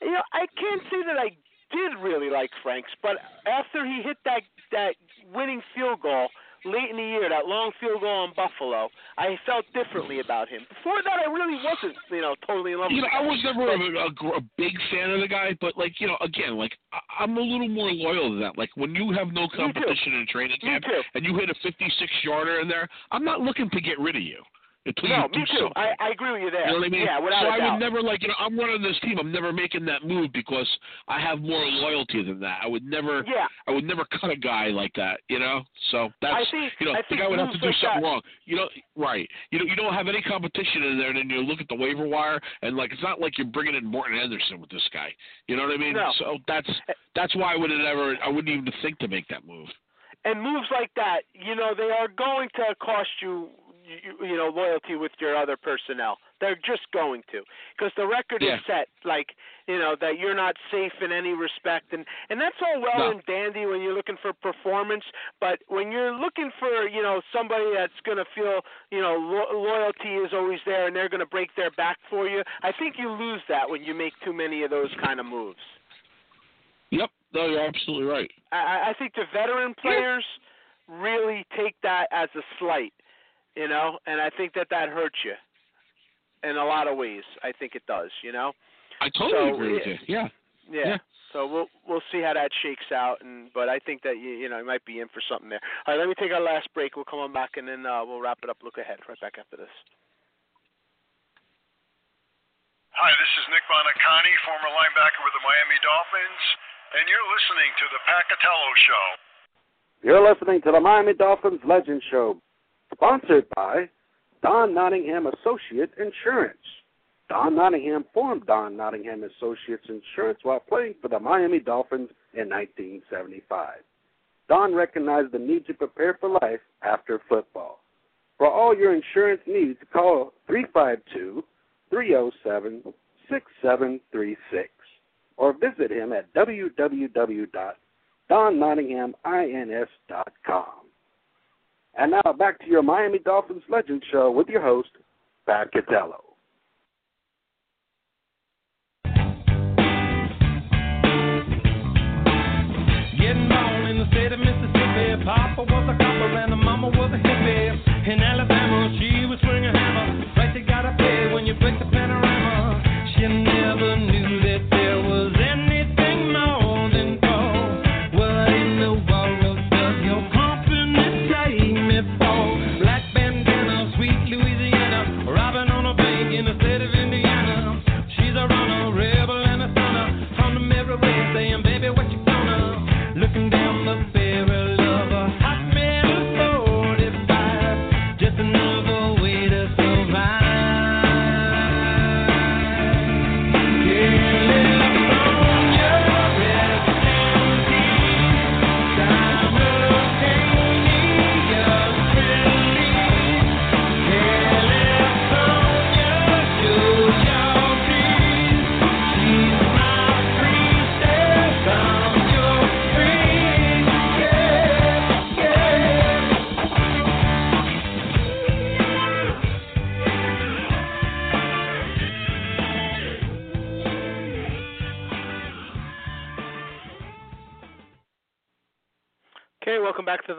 Speaker 7: You know, I can't say that I did really like Franks, but after he hit that that winning field goal late in the year, that long field goal on Buffalo, I felt differently about him. Before that, I really wasn't, you know, totally in love
Speaker 8: You
Speaker 7: with
Speaker 8: know,
Speaker 7: the
Speaker 8: I was never a, a, a big fan of the guy, but like you know, again, like I, I'm a little more loyal to that. Like when you have no competition in training camp and you hit a 56 yarder in there, I'm not looking to get rid of you until
Speaker 7: No,
Speaker 8: you do
Speaker 7: me too.
Speaker 8: something.
Speaker 7: I, I agree with you there.
Speaker 8: You know what I mean?
Speaker 7: Yeah, without
Speaker 8: so I
Speaker 7: doubt.
Speaker 8: would never like you know I'm running this team. I'm never making that move because I have more loyalty than that. I would never.
Speaker 7: Yeah.
Speaker 8: I would never cut a guy like that. You know. So that's
Speaker 7: I think-
Speaker 8: you know
Speaker 7: I
Speaker 8: the guy would have to do
Speaker 7: like
Speaker 8: something
Speaker 7: that-
Speaker 8: wrong. You know, right? You know you don't have any competition in there. And then you look at the waiver wire and like it's not like you're bringing in Morten Andersen with this guy. You know what I mean?
Speaker 7: No.
Speaker 8: So that's that's why I would have never. I wouldn't even think to make that move.
Speaker 7: and moves like that, you know, they are going to cost you, you, you know, loyalty with your other personnel. They're just going to, because the record
Speaker 8: Yeah.
Speaker 7: is set. Like, you know, that you're not safe in any respect, and and that's all well
Speaker 8: No.
Speaker 7: and dandy when you're looking for performance. But when you're looking for, you know, somebody that's going to feel, you know, lo- loyalty is always there, and they're going to break their back for you, I think you lose that when you make too many of those kind of moves.
Speaker 8: Yep. No, you're absolutely right.
Speaker 7: I, I think the veteran players really take that as a slight, you know, and I think that that hurts you in a lot of ways. I think it does, you know.
Speaker 8: I totally
Speaker 7: So,
Speaker 8: agree with you. Yeah.
Speaker 7: Yeah.
Speaker 8: Yeah.
Speaker 7: So we'll we'll see how that shakes out, and but I think that you you know you might be in for something there. All right, let me take our last break. We'll come on back, and then uh, we'll wrap it up. Look ahead right back after this.
Speaker 9: Hi, this is Nick Buoniconti, former linebacker with the Miami Dolphins, and you're listening to the Pat Catello Show.
Speaker 5: You're listening to the Miami Dolphins Legend Show, sponsored by Don Nottingham Associate Insurance. Don Nottingham formed Don Nottingham Associates Insurance while playing for the Miami Dolphins in 1975. Don recognized the need to prepare for life after football. For all your insurance needs, call 352 307 6736 or visit him at www.donnottinghamins.com. And now back to your Miami Dolphins Legend Show with your host, Pat Catello.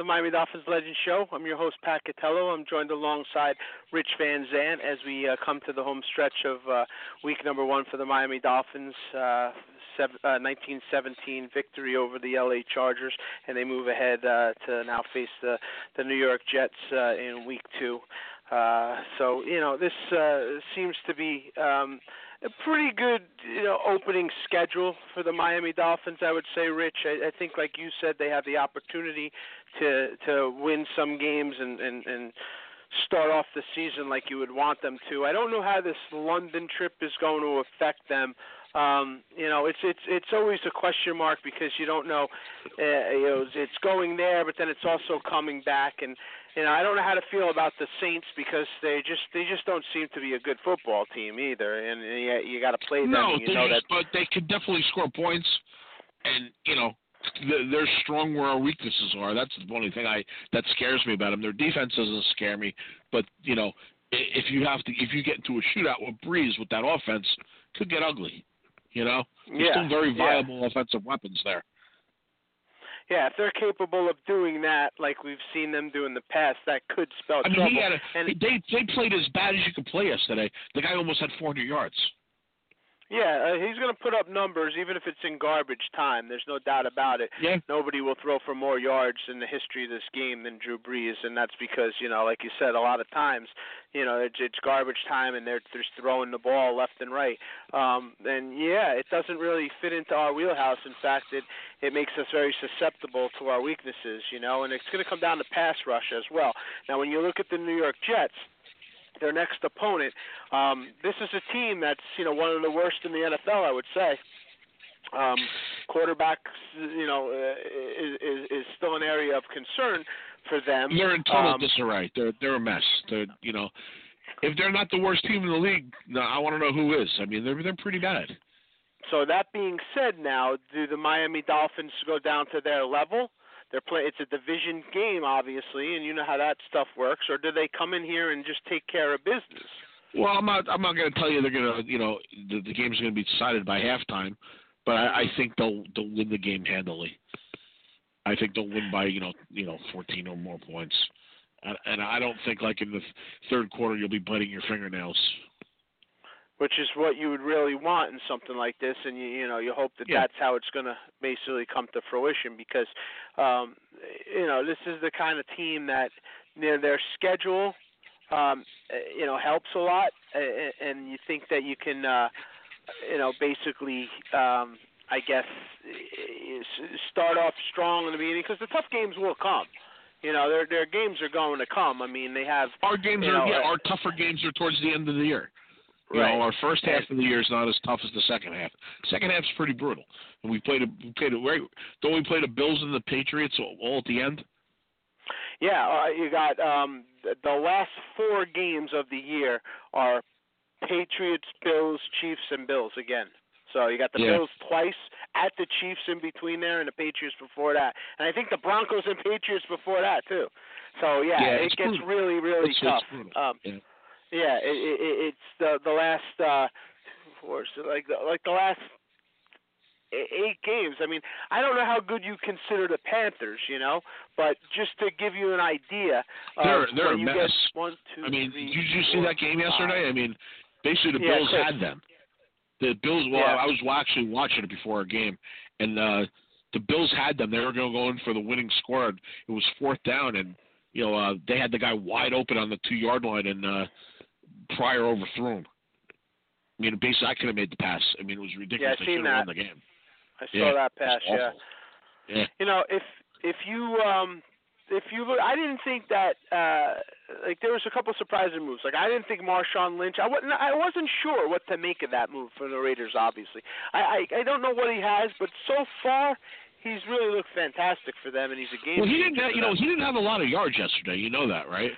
Speaker 7: Miami Dolphins Legend Show. I'm your host, Pat Catello. I'm joined alongside Rich Van Zant as we uh, come to the home stretch of uh, week number one for the Miami Dolphins. Uh, sev- uh, 1917 victory over the LA Chargers, and they move ahead uh, to now face the, the New York Jets uh, in week two. So, you know, this seems to be. Um, a pretty good you know opening schedule for the Miami Dolphins I would say Rich. I, I think like you said they have the opportunity to to win some games and and and start off the season like you would want them to. I don't know how this London trip is going to affect them. Um you know it's it's it's always a question mark because you don't know uh, you know it's going there but then it's also coming back. And you know, I don't know how to feel about the Saints because they just they just don't seem to be a good football team either, and you, you got to play them.
Speaker 8: No,
Speaker 7: you
Speaker 8: they
Speaker 7: know
Speaker 8: just,
Speaker 7: that.
Speaker 8: but they can definitely score points, and you know th- they're strong where our weaknesses are. That's the only thing I that scares me about them. Their defense doesn't scare me, but you know if you have to if you get into a shootout with Brees with that offense, could get ugly. You know, there's
Speaker 7: Yeah,
Speaker 8: still very
Speaker 7: yeah.
Speaker 8: viable offensive weapons there.
Speaker 7: Yeah, if they're capable of doing that, like we've seen them do in the past, that could spell
Speaker 8: I mean,
Speaker 7: trouble.
Speaker 8: he had a,
Speaker 7: and
Speaker 8: they they played as bad as you could play yesterday. The guy almost had 400 yards.
Speaker 7: Yeah, uh, he's going to put up numbers even if it's in garbage time. There's no doubt about it.
Speaker 8: Yeah.
Speaker 7: Nobody will throw for more yards in the history of this game than Drew Brees, and that's because you know, like you said, a lot of times, you know, it's, it's garbage time and they're they're throwing the ball left and right. Um, and yeah, it doesn't really fit into our wheelhouse. In fact, it it makes us very susceptible to our weaknesses, you know, and it's going to come down to pass rush as well. Now, when you look at the New York Jets their next opponent. Um, this is a team that's you know one of the worst in the NFL, I would say. Um, quarterbacks, you know, uh, is, is is still an area of concern for them.
Speaker 8: They're in total
Speaker 7: Um,
Speaker 8: disarray. They're they're a mess. They're you know, if they're not the worst team in the league, no, I want to know who is. I mean, they're they're pretty bad.
Speaker 7: So that being said, now do the Miami Dolphins go down to their level? They're play. It's a division game, obviously, and you know how that stuff works. Or do they come in here and just take care of business?
Speaker 8: Well, I'm not I'm not going to tell you they're going to you know the, the game's going to be decided by halftime, but I, I think they'll they'll win the game handily. I think they'll win by you know you know 14 or more points, and, and I don't think like in the third quarter you'll be biting your fingernails.
Speaker 7: Which is what you would really want in something like this and you you know you hope that
Speaker 8: Yeah.
Speaker 7: that's how it's going to basically come to fruition because um you know this is the kind of team that you know, their schedule um you know helps a lot and you think that you can uh you know basically um I guess s- start off strong in the beginning because the tough games will come you know their their games are going to come I mean they have
Speaker 8: Our games are
Speaker 7: know,
Speaker 8: yeah, our tougher games are towards the end of the year. You
Speaker 7: Right.
Speaker 8: know, our first half of the year is not as tough as the second half. Second half's pretty brutal, and we played a we played a right. Don't we play the Bills and the Patriots all, at the end?
Speaker 7: Yeah, uh, you got um the, last four games of the year are Patriots, Bills, Chiefs, and Bills again. So you got the
Speaker 8: Yeah.
Speaker 7: Bills twice at the Chiefs in between there, and the Patriots before that, and I think the Broncos and Patriots before that too. So yeah,
Speaker 8: Yeah,
Speaker 7: it gets
Speaker 8: brutal.
Speaker 7: really, really
Speaker 8: It's- it's
Speaker 7: tough.
Speaker 8: brutal.
Speaker 7: Um,
Speaker 8: Yeah.
Speaker 7: Yeah, it, it, it- it's the the last uh, four, so like the, like the last eight games. I mean, I don't know how good you consider the Panthers, you know, but just to give you an idea,
Speaker 8: They're they're a mess.
Speaker 7: One, two,
Speaker 8: I mean,
Speaker 7: three,
Speaker 8: did you see
Speaker 7: four,
Speaker 8: that game yesterday?
Speaker 7: five.
Speaker 8: I mean, basically the Bills
Speaker 7: sure.
Speaker 8: had them. The Bills. Well,
Speaker 7: Yeah.
Speaker 8: I was actually watching it before our game, and uh the Bills had them. They were going to go in for the winning score. and It was fourth down, and you know uh they had the guy wide open on the two yard line, and uh Pryor overthrew him. I mean, basically, I could have made the pass. I mean, it was ridiculous.
Speaker 7: Yeah, I seen
Speaker 8: have won
Speaker 7: that.
Speaker 8: the game.
Speaker 7: I saw
Speaker 8: Yeah,
Speaker 7: that pass. Yeah.
Speaker 8: Yeah.
Speaker 7: You know, if if you um if you look, I didn't think that uh like there was a couple surprising moves. Like I didn't think Marshawn Lynch. I wasn't I wasn't sure what to make of that move for the Raiders. Obviously, I I, I don't know what he has, but so far he's really looked fantastic for them, and he's a game.
Speaker 8: Well, he didn't. Have, you know, he didn't have a lot of yards yesterday. You know that, right?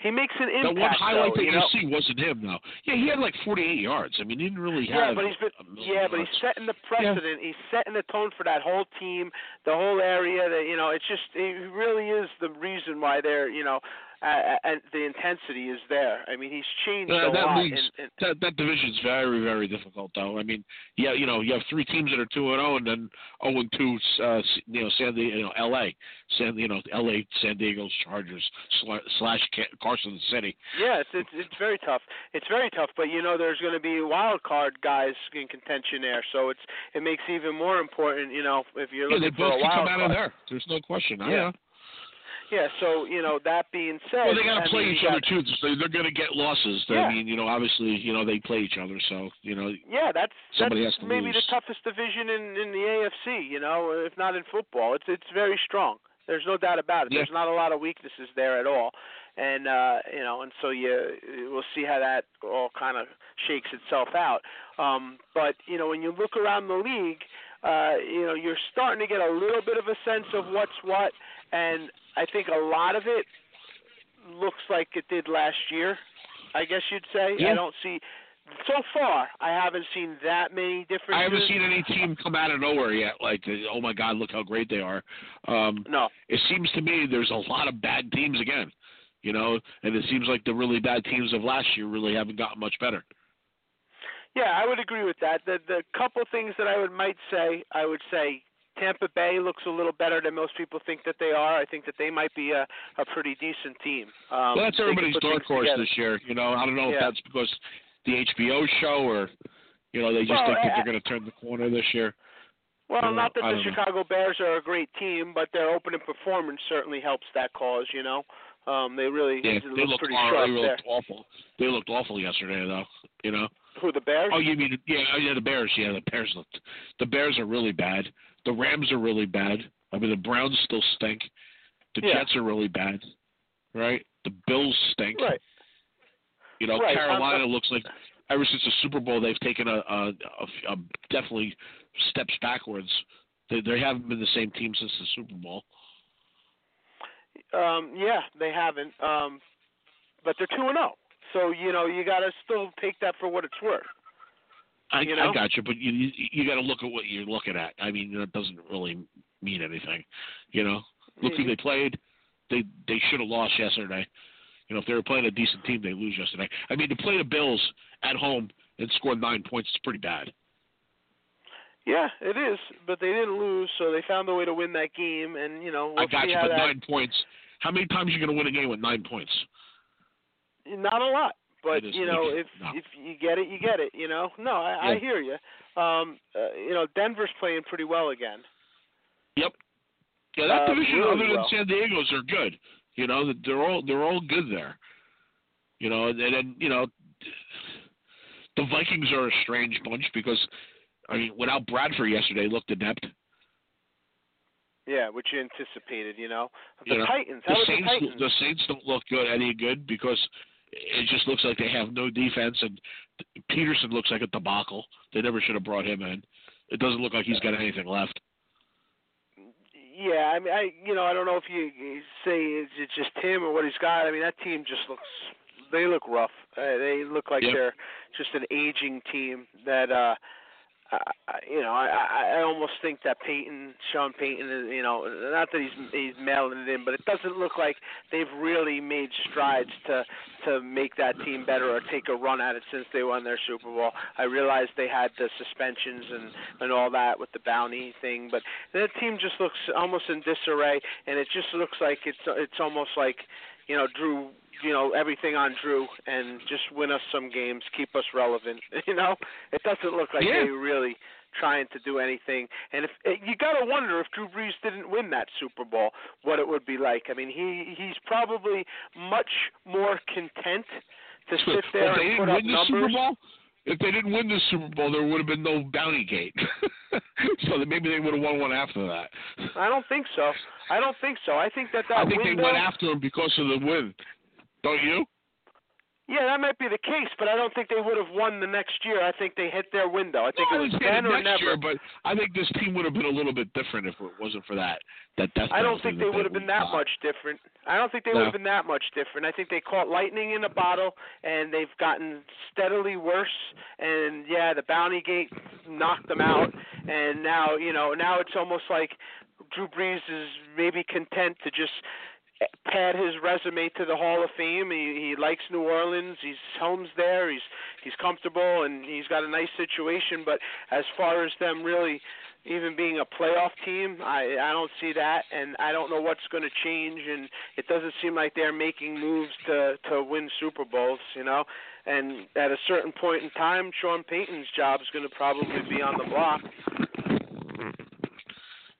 Speaker 7: He makes an impact.
Speaker 8: one highlight
Speaker 7: though,
Speaker 8: that
Speaker 7: you know?
Speaker 8: see wasn't him, though. Yeah, he had like 48 yards. I mean, he didn't really
Speaker 7: Yeah,
Speaker 8: have.
Speaker 7: but he's been yeah, but he's setting the precedent. He's setting the tone for that whole team, the whole area. That you know, it's just he really is the reason why they're you know, uh, and the intensity is there. I mean, he's changed
Speaker 8: Uh,
Speaker 7: a
Speaker 8: that
Speaker 7: lot.
Speaker 8: league's
Speaker 7: and, and,
Speaker 8: that that division's very very difficult though. I mean, yeah, you know, you have three teams that are two and zero, and then zero and two. Uh, you know, San Diego, you know, L.A. San, you know, L.A. San Diego's Chargers slash Ca- Carson City.
Speaker 7: Yes, it's, it's very tough. It's very tough, but you know, there's going to be wild card guys in contention there, so it's it makes it even more important. You know, if you're
Speaker 8: Yeah,
Speaker 7: looking
Speaker 8: they
Speaker 7: for
Speaker 8: both
Speaker 7: a
Speaker 8: can
Speaker 7: wild
Speaker 8: come out of there. There's no question. I
Speaker 7: Yeah.
Speaker 8: know.
Speaker 7: Yeah, so you know that being said,
Speaker 8: Well, they got to play
Speaker 7: mean,
Speaker 8: each other too. So they're going to get losses.
Speaker 7: Yeah.
Speaker 8: I mean, you know, obviously, you know, they play each other. So you know,
Speaker 7: Yeah, that's
Speaker 8: Somebody
Speaker 7: that's
Speaker 8: has to
Speaker 7: maybe
Speaker 8: lose.
Speaker 7: the toughest division in in the AFC. You know, if not in football, it's it's very strong. There's no doubt about it.
Speaker 8: Yeah.
Speaker 7: There's not a lot of weaknesses there at all, and uh, you know, and so you we'll see how that all kind of shakes itself out. Um, but you know, when you look around the league, uh, you know, you're starting to get a little bit of a sense of what's what, and I think a lot of it looks like it did last year. I guess you'd say.
Speaker 8: Yeah.
Speaker 7: I don't see so far. I haven't seen that many differences.
Speaker 8: I haven't seen any team come out of nowhere yet. Like, oh my God, look how great they are. Um,
Speaker 7: No.
Speaker 8: It seems to me there's a lot of bad teams again. You know, and it seems like the really bad teams of last year really haven't gotten much better.
Speaker 7: Yeah, I would agree with that. The the couple things that I would might say, I would say Tampa Bay looks a little better than most people think that they are. I think that they might be a a pretty decent team. Um,
Speaker 8: well, that's everybody's dark horse
Speaker 7: together.
Speaker 8: this year. You know, I don't know
Speaker 7: Yeah.
Speaker 8: if that's because the HBO show or, you know, they just
Speaker 7: Well,
Speaker 8: think that
Speaker 7: I-
Speaker 8: they're going to turn the corner this year.
Speaker 7: Well, not that the
Speaker 8: don't know.
Speaker 7: Chicago Bears are a great team, but their opening performance certainly helps that cause. You know, um, they really
Speaker 8: Yeah, they looked
Speaker 7: pretty
Speaker 8: horrible.
Speaker 7: sharp
Speaker 8: They
Speaker 7: there.
Speaker 8: awful. They looked awful yesterday, though. You know.
Speaker 7: Who the Bears?
Speaker 8: Oh, you mean yeah? oh, Yeah, the Bears. Yeah, the Bears looked. The Bears are really bad. The Rams are really bad. I mean, the Browns still stink. The
Speaker 7: Yeah.
Speaker 8: Jets are really bad, right? The Bills stink.
Speaker 7: Right.
Speaker 8: You know,
Speaker 7: Right,
Speaker 8: Carolina
Speaker 7: I'm-
Speaker 8: looks like ever since the Super Bowl they've taken a, a, a, a definitely steps backwards. They they haven't been the same team since the Super Bowl.
Speaker 7: Um, yeah, they haven't. Um, but they're two and zero. So you know you got to still take that for what it's worth.
Speaker 8: I,
Speaker 7: You know?
Speaker 8: I got you, but you you, you got to look at what you're looking at. I mean, that doesn't really mean anything. You know, look who they played. They they should have lost yesterday. You know, if they were playing a decent team, they lose yesterday. I mean, to play the Bills at home and score nine points is pretty bad.
Speaker 7: Yeah, it is, but they didn't lose, so they found a way to win that game, and you know we'll
Speaker 8: I got you,
Speaker 7: how
Speaker 8: but
Speaker 7: that.
Speaker 8: nine points. How many times are you going to win a game with nine points?
Speaker 7: Not a lot, but you know if
Speaker 8: No.
Speaker 7: if you get it, you get it. You know, no, I, I hear you. Um, uh, you know, Denver's playing pretty well again.
Speaker 8: Yep. Yeah, that
Speaker 7: Uh,
Speaker 8: division,
Speaker 7: really
Speaker 8: other than
Speaker 7: well.
Speaker 8: San Diego's, are good. You know, that they're all they're all good there. You know, and then you know, the Vikings are a strange bunch because, I mean, without Bradford yesterday, looked inept.
Speaker 7: Yeah, which you anticipated. You know, the
Speaker 8: You know,
Speaker 7: Titans. How the
Speaker 8: Saints,
Speaker 7: Titans?
Speaker 8: the Saints don't look good any good because it just looks like they have no defense, and Peterson looks like a debacle. They never should have brought him in. It doesn't look like he's got anything left.
Speaker 7: Yeah, I mean, I you know, I don't know if you, you say it's, just him or what he's got. I mean, that team just looks. They look rough. Uh, they look like
Speaker 8: Yep.
Speaker 7: they're just an aging team that. uh I, you know, I, I I almost think that Peyton, Sean Payton, is you know, not that he's he's mailing it in, but it doesn't look like they've really made strides to to make that team better or take a run at it since they won their Super Bowl. I realize they had the suspensions and and all that with the bounty thing, but that team just looks almost in disarray, and it just looks like it's it's almost like you know Drew you know everything on Drew and just win us some games, keep us relevant. You know, it doesn't look like
Speaker 8: Yeah.
Speaker 7: they really trying to do anything. And if eh, you got to wonder if Drew Brees didn't win that Super Bowl, what it would be like. I mean, he he's probably much more content to sit there
Speaker 8: if
Speaker 7: and put up numbers.
Speaker 8: If they didn't win the Super Bowl, there would have been no bounty gate. so that maybe they would have won one after that.
Speaker 7: I don't think so. I don't think so. I think that that
Speaker 8: I think
Speaker 7: window,
Speaker 8: they went after him because of the win. Don't you?
Speaker 7: Yeah, that might be the case, but I don't think they would have won the next year. I think they hit their window. I think
Speaker 8: No,
Speaker 7: it was then or
Speaker 8: next
Speaker 7: never.
Speaker 8: year, but I think this team would have been a little bit different if it wasn't for that. That death
Speaker 7: I don't think they would have been that much different. I don't think they
Speaker 8: No.
Speaker 7: would have been that much different. I think they caught lightning in a bottle, and they've gotten steadily worse. And yeah, the bounty gate knocked them out, and now you know now it's almost like Drew Brees is maybe content to just pad his resume to the Hall of Fame. He he likes New Orleans. He's home's there. He's he's comfortable and he's got a nice situation. But as far as them really even being a playoff team, I I don't see that, and I don't know what's going to change. And it doesn't seem like they're making moves to to win Super Bowls. You know. And at a certain point in time, Sean Payton's job is going to probably be on the block. Hmm.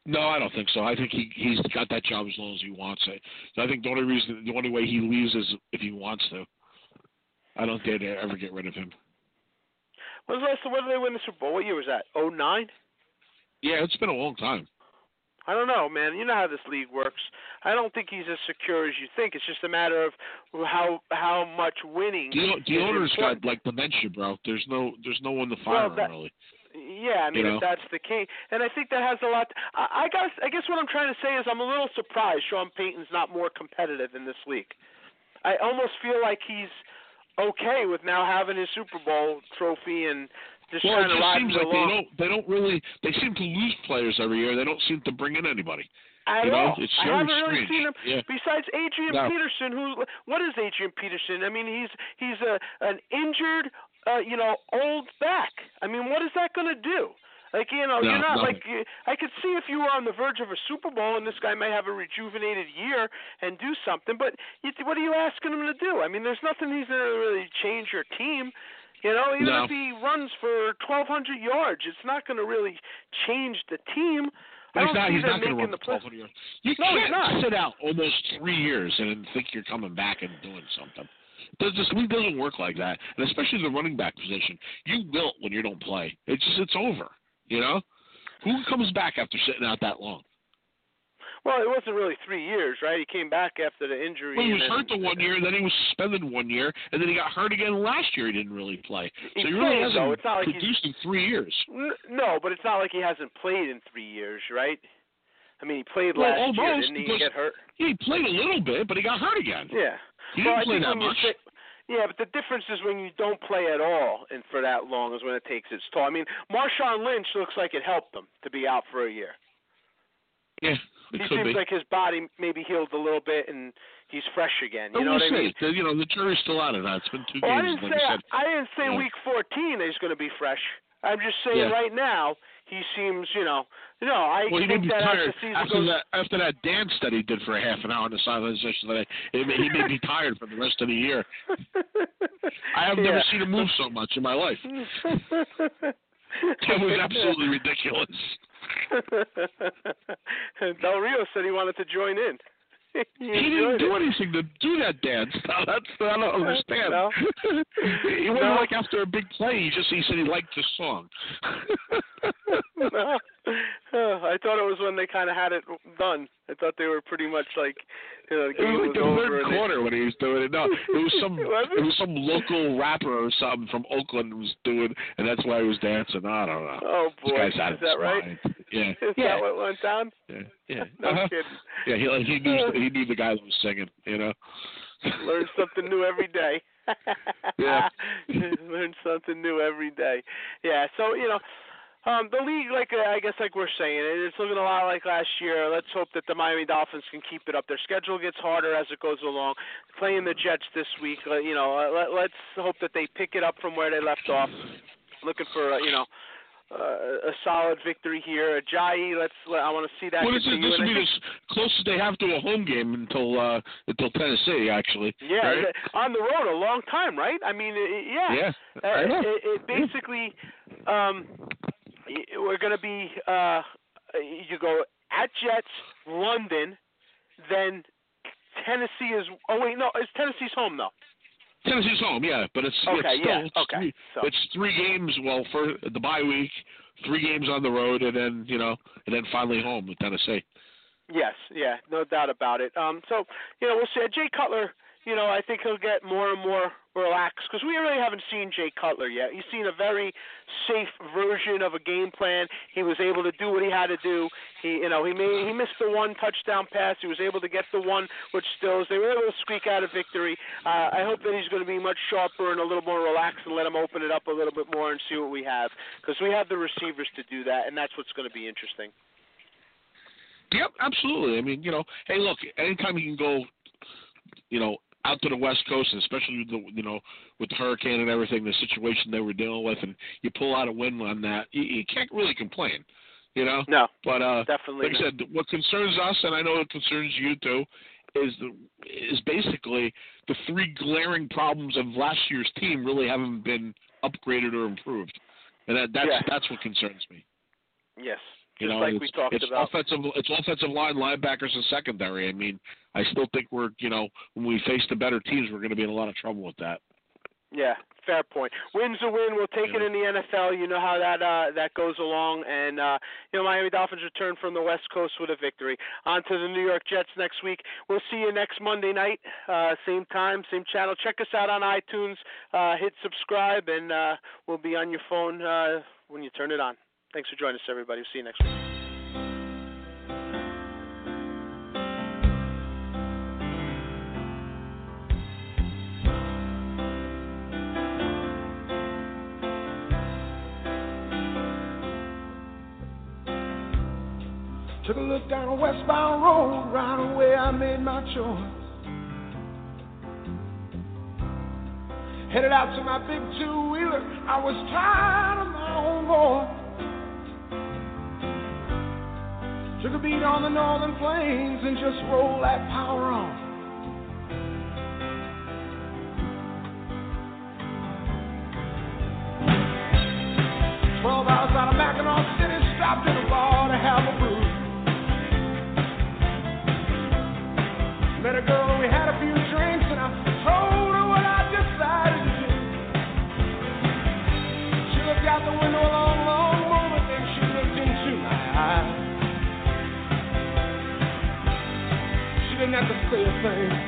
Speaker 8: No, I don't think so. I think he he's got that job as long as he wants it. So I think the only reason, the only way he leaves is if he wants to. I don't think they ever get rid of him.
Speaker 7: When was the last? When did they win the Super Bowl? What year was that? Oh nine.
Speaker 8: Yeah, it's been a long time.
Speaker 7: I don't know, man. You know how this league works. I don't think he's as secure as you think. It's just a matter of how how much winning.
Speaker 8: The, the owner's
Speaker 7: important.
Speaker 8: got like dementia, bro. There's no there's no one to fire
Speaker 7: Well, that-
Speaker 8: him really.
Speaker 7: Yeah, I mean,
Speaker 8: You know?
Speaker 7: if that's the case, and I think that has a lot. I, I guess I guess what I'm trying to say is I'm a little surprised Sean Payton's not more competitive in this league. I almost feel like he's okay with now having his Super Bowl trophy and just
Speaker 8: well,
Speaker 7: kind
Speaker 8: it
Speaker 7: of
Speaker 8: just
Speaker 7: riding
Speaker 8: seems like
Speaker 7: along.
Speaker 8: they don't they don't really they seem to lose players every year. They don't seem to bring in anybody.
Speaker 7: At
Speaker 8: you know,
Speaker 7: all.
Speaker 8: it's
Speaker 7: I haven't really seen him.
Speaker 8: Yeah.
Speaker 7: Besides Adrian
Speaker 8: No.
Speaker 7: Peterson, who what is Adrian Peterson? I mean, he's he's a an injured, uh, you know, old back. I mean, what is that going to do? Like you know,
Speaker 8: No,
Speaker 7: you're not
Speaker 8: nothing.
Speaker 7: like you, I could see if you were on the verge of a Super Bowl and this guy may have a rejuvenated year and do something. But you, what are you asking him to do? I mean, there's nothing he's going to really change your team. You know, even
Speaker 8: No.
Speaker 7: if he runs for 1,200 yards, it's not going to really change the team. I
Speaker 8: He's
Speaker 7: don't
Speaker 8: not.
Speaker 7: see
Speaker 8: He's not going to run
Speaker 7: the
Speaker 8: for
Speaker 7: play-
Speaker 8: 12 yards. You
Speaker 7: No,
Speaker 8: can't
Speaker 7: not.
Speaker 8: sit out almost three years and then think you're coming back and doing something. Does this league doesn't work like that, and especially the running back position. You wilt when you don't play. It's just it's over. You know, who comes back after sitting out that long?
Speaker 7: Well, it wasn't really three years, right? He came back after the injury.
Speaker 8: Well, he was hurt the one year, and then he was suspended one year, and then he got hurt again last year. He didn't really play, so he really hasn't
Speaker 7: though. It's not like he's-
Speaker 8: produced in three years.
Speaker 7: No, but it's not like he hasn't played in three years, right? I mean, he played
Speaker 8: Well,
Speaker 7: last year,
Speaker 8: almost,
Speaker 7: didn't he? Get hurt.
Speaker 8: He played a little bit, but he got hurt again.
Speaker 7: Yeah.
Speaker 8: He
Speaker 7: well,
Speaker 8: didn't play that much.
Speaker 7: say, yeah, but the difference is when you don't play at all and for that long is when it takes its toll. I mean, Marshawn Lynch looks like it helped him to be out for a year.
Speaker 8: Yeah, it
Speaker 7: he seems
Speaker 8: be.
Speaker 7: like his body maybe healed a little bit and he's fresh again. You
Speaker 8: But
Speaker 7: know
Speaker 8: we'll
Speaker 7: what I mean?
Speaker 8: see. The- You know, the jury's still out of that. It's been two
Speaker 7: Well, I
Speaker 8: games,
Speaker 7: didn't
Speaker 8: like
Speaker 7: say
Speaker 8: I.
Speaker 7: I didn't say
Speaker 8: Yeah.
Speaker 7: week 14 he's going to be fresh. I'm just saying
Speaker 8: Yeah.
Speaker 7: right now he seems, you know, no, I
Speaker 8: well, he
Speaker 7: think that
Speaker 8: tired
Speaker 7: as
Speaker 8: after
Speaker 7: goes,
Speaker 8: that. After that dance that he did for a half an hour on the sidelines yesterday, it may, he may be tired for the rest of the year. I have never
Speaker 7: Yeah.
Speaker 8: seen him move so much in my life. It was absolutely ridiculous.
Speaker 7: Del Rio said he wanted to join in. He
Speaker 8: didn't do
Speaker 7: it.
Speaker 8: anything to do that dance. Now, that's I don't understand.
Speaker 7: No.
Speaker 8: he wasn't
Speaker 7: No.
Speaker 8: like after a big play. He just he said he liked the song.
Speaker 7: no. Oh, I thought it was when they kind of had it done. I thought they were pretty much like, you know, the
Speaker 8: It
Speaker 7: game
Speaker 8: was like the third
Speaker 7: they-
Speaker 8: quarter when he was doing it. No, it was some
Speaker 7: it?
Speaker 8: it was some local rapper or something from Oakland who was doing, and that's why he was dancing. I don't know.
Speaker 7: Oh
Speaker 8: This
Speaker 7: boy,
Speaker 8: guy's out
Speaker 7: is
Speaker 8: of
Speaker 7: that right?
Speaker 8: mind. Yeah,
Speaker 7: Is
Speaker 8: yeah,
Speaker 7: that what went down?
Speaker 8: yeah, yeah.
Speaker 7: No
Speaker 8: Uh-huh.
Speaker 7: kidding.
Speaker 8: Yeah, he he knew he knew the guy that was singing. You know.
Speaker 7: Learn something new every day.
Speaker 8: Yeah.
Speaker 7: Learn something new every day. Yeah. So you know, um, the league, like uh, I guess, like we're saying, it's looking a lot like last year. Let's hope that the Miami Dolphins can keep it up. Their schedule gets harder as it goes along. Playing the Jets this week, uh, you know, uh, let, let's hope that they pick it up from where they left off. Looking for, uh, you know. Uh, a solid victory here. Ajayi, let's. Let, I want to see that
Speaker 8: Well, this is this will be
Speaker 7: think-
Speaker 8: as close as they have to a home game until uh until Tennessee, actually.
Speaker 7: Yeah,
Speaker 8: right?
Speaker 7: on the road a long time, right? I mean, i- i- yeah.
Speaker 8: Yeah,
Speaker 7: Uh,
Speaker 8: I know.
Speaker 7: it, it basically, um, we're going to be. Uh, you go at Jets, London, then Tennessee is. Oh wait, no, it's Tennessee's home though.
Speaker 8: Tennessee's home, yeah, but it's
Speaker 7: Okay,
Speaker 8: it's still
Speaker 7: yeah,
Speaker 8: it's
Speaker 7: okay,
Speaker 8: three,
Speaker 7: so-
Speaker 8: it's three games. Well, for the bye week, three games on the road, and then you know, and then finally home with Tennessee.
Speaker 7: Yes, yeah, no doubt about it. Um, so you know, we'll see. Jay Cutler, you know, I think he'll get more and more relaxed because we really haven't seen Jay Cutler yet. He's seen a very safe version of a game plan. He was able to do what he had to do. He, you know, he made he missed the one touchdown pass. He was able to get the one with Stills. They were able to squeak out a victory. Uh, I hope that he's going to be much sharper and a little more relaxed and let him open it up a little bit more and see what we have because we have the receivers to do that, and that's what's going to be interesting.
Speaker 8: Yep, absolutely. I mean, you know, hey, look, anytime you can go, you know, out to the West Coast, and especially with the, you know, with the hurricane and everything, the situation they were dealing with, and you pull out a win on that, you, you can't really complain. You know.
Speaker 7: No.
Speaker 8: But uh,
Speaker 7: Definitely
Speaker 8: like I said, what concerns us, and I know it concerns you too, is the is basically the three glaring problems of last year's team really haven't been upgraded or improved, and that, that's
Speaker 7: Yeah.
Speaker 8: that's what concerns me.
Speaker 7: Yes, just
Speaker 8: know,
Speaker 7: like
Speaker 8: it's,
Speaker 7: we talked
Speaker 8: it's
Speaker 7: about.
Speaker 8: offensive. It's offensive line, linebackers, and secondary. I mean, I still think we're, you know, when we face the better teams, we're going to be in a lot of trouble with that.
Speaker 7: Yeah, fair point. Win's a win. We'll take it in the NFL. You know how that uh, that goes along, and uh, you know Miami Dolphins return from the West Coast with a victory. On to the New York Jets next week. We'll see you next Monday night, uh, same time, same channel. Check us out on iTunes. Uh, hit subscribe, and uh, we'll be on your phone uh, when you turn it on. Thanks for joining us, everybody. We'll see you next week.
Speaker 10: Took a look down a westbound road, right away I made my choice. Headed out to my big two wheeler, I was tired of my own voice. On the northern plains and just roll that power on. Say a thing.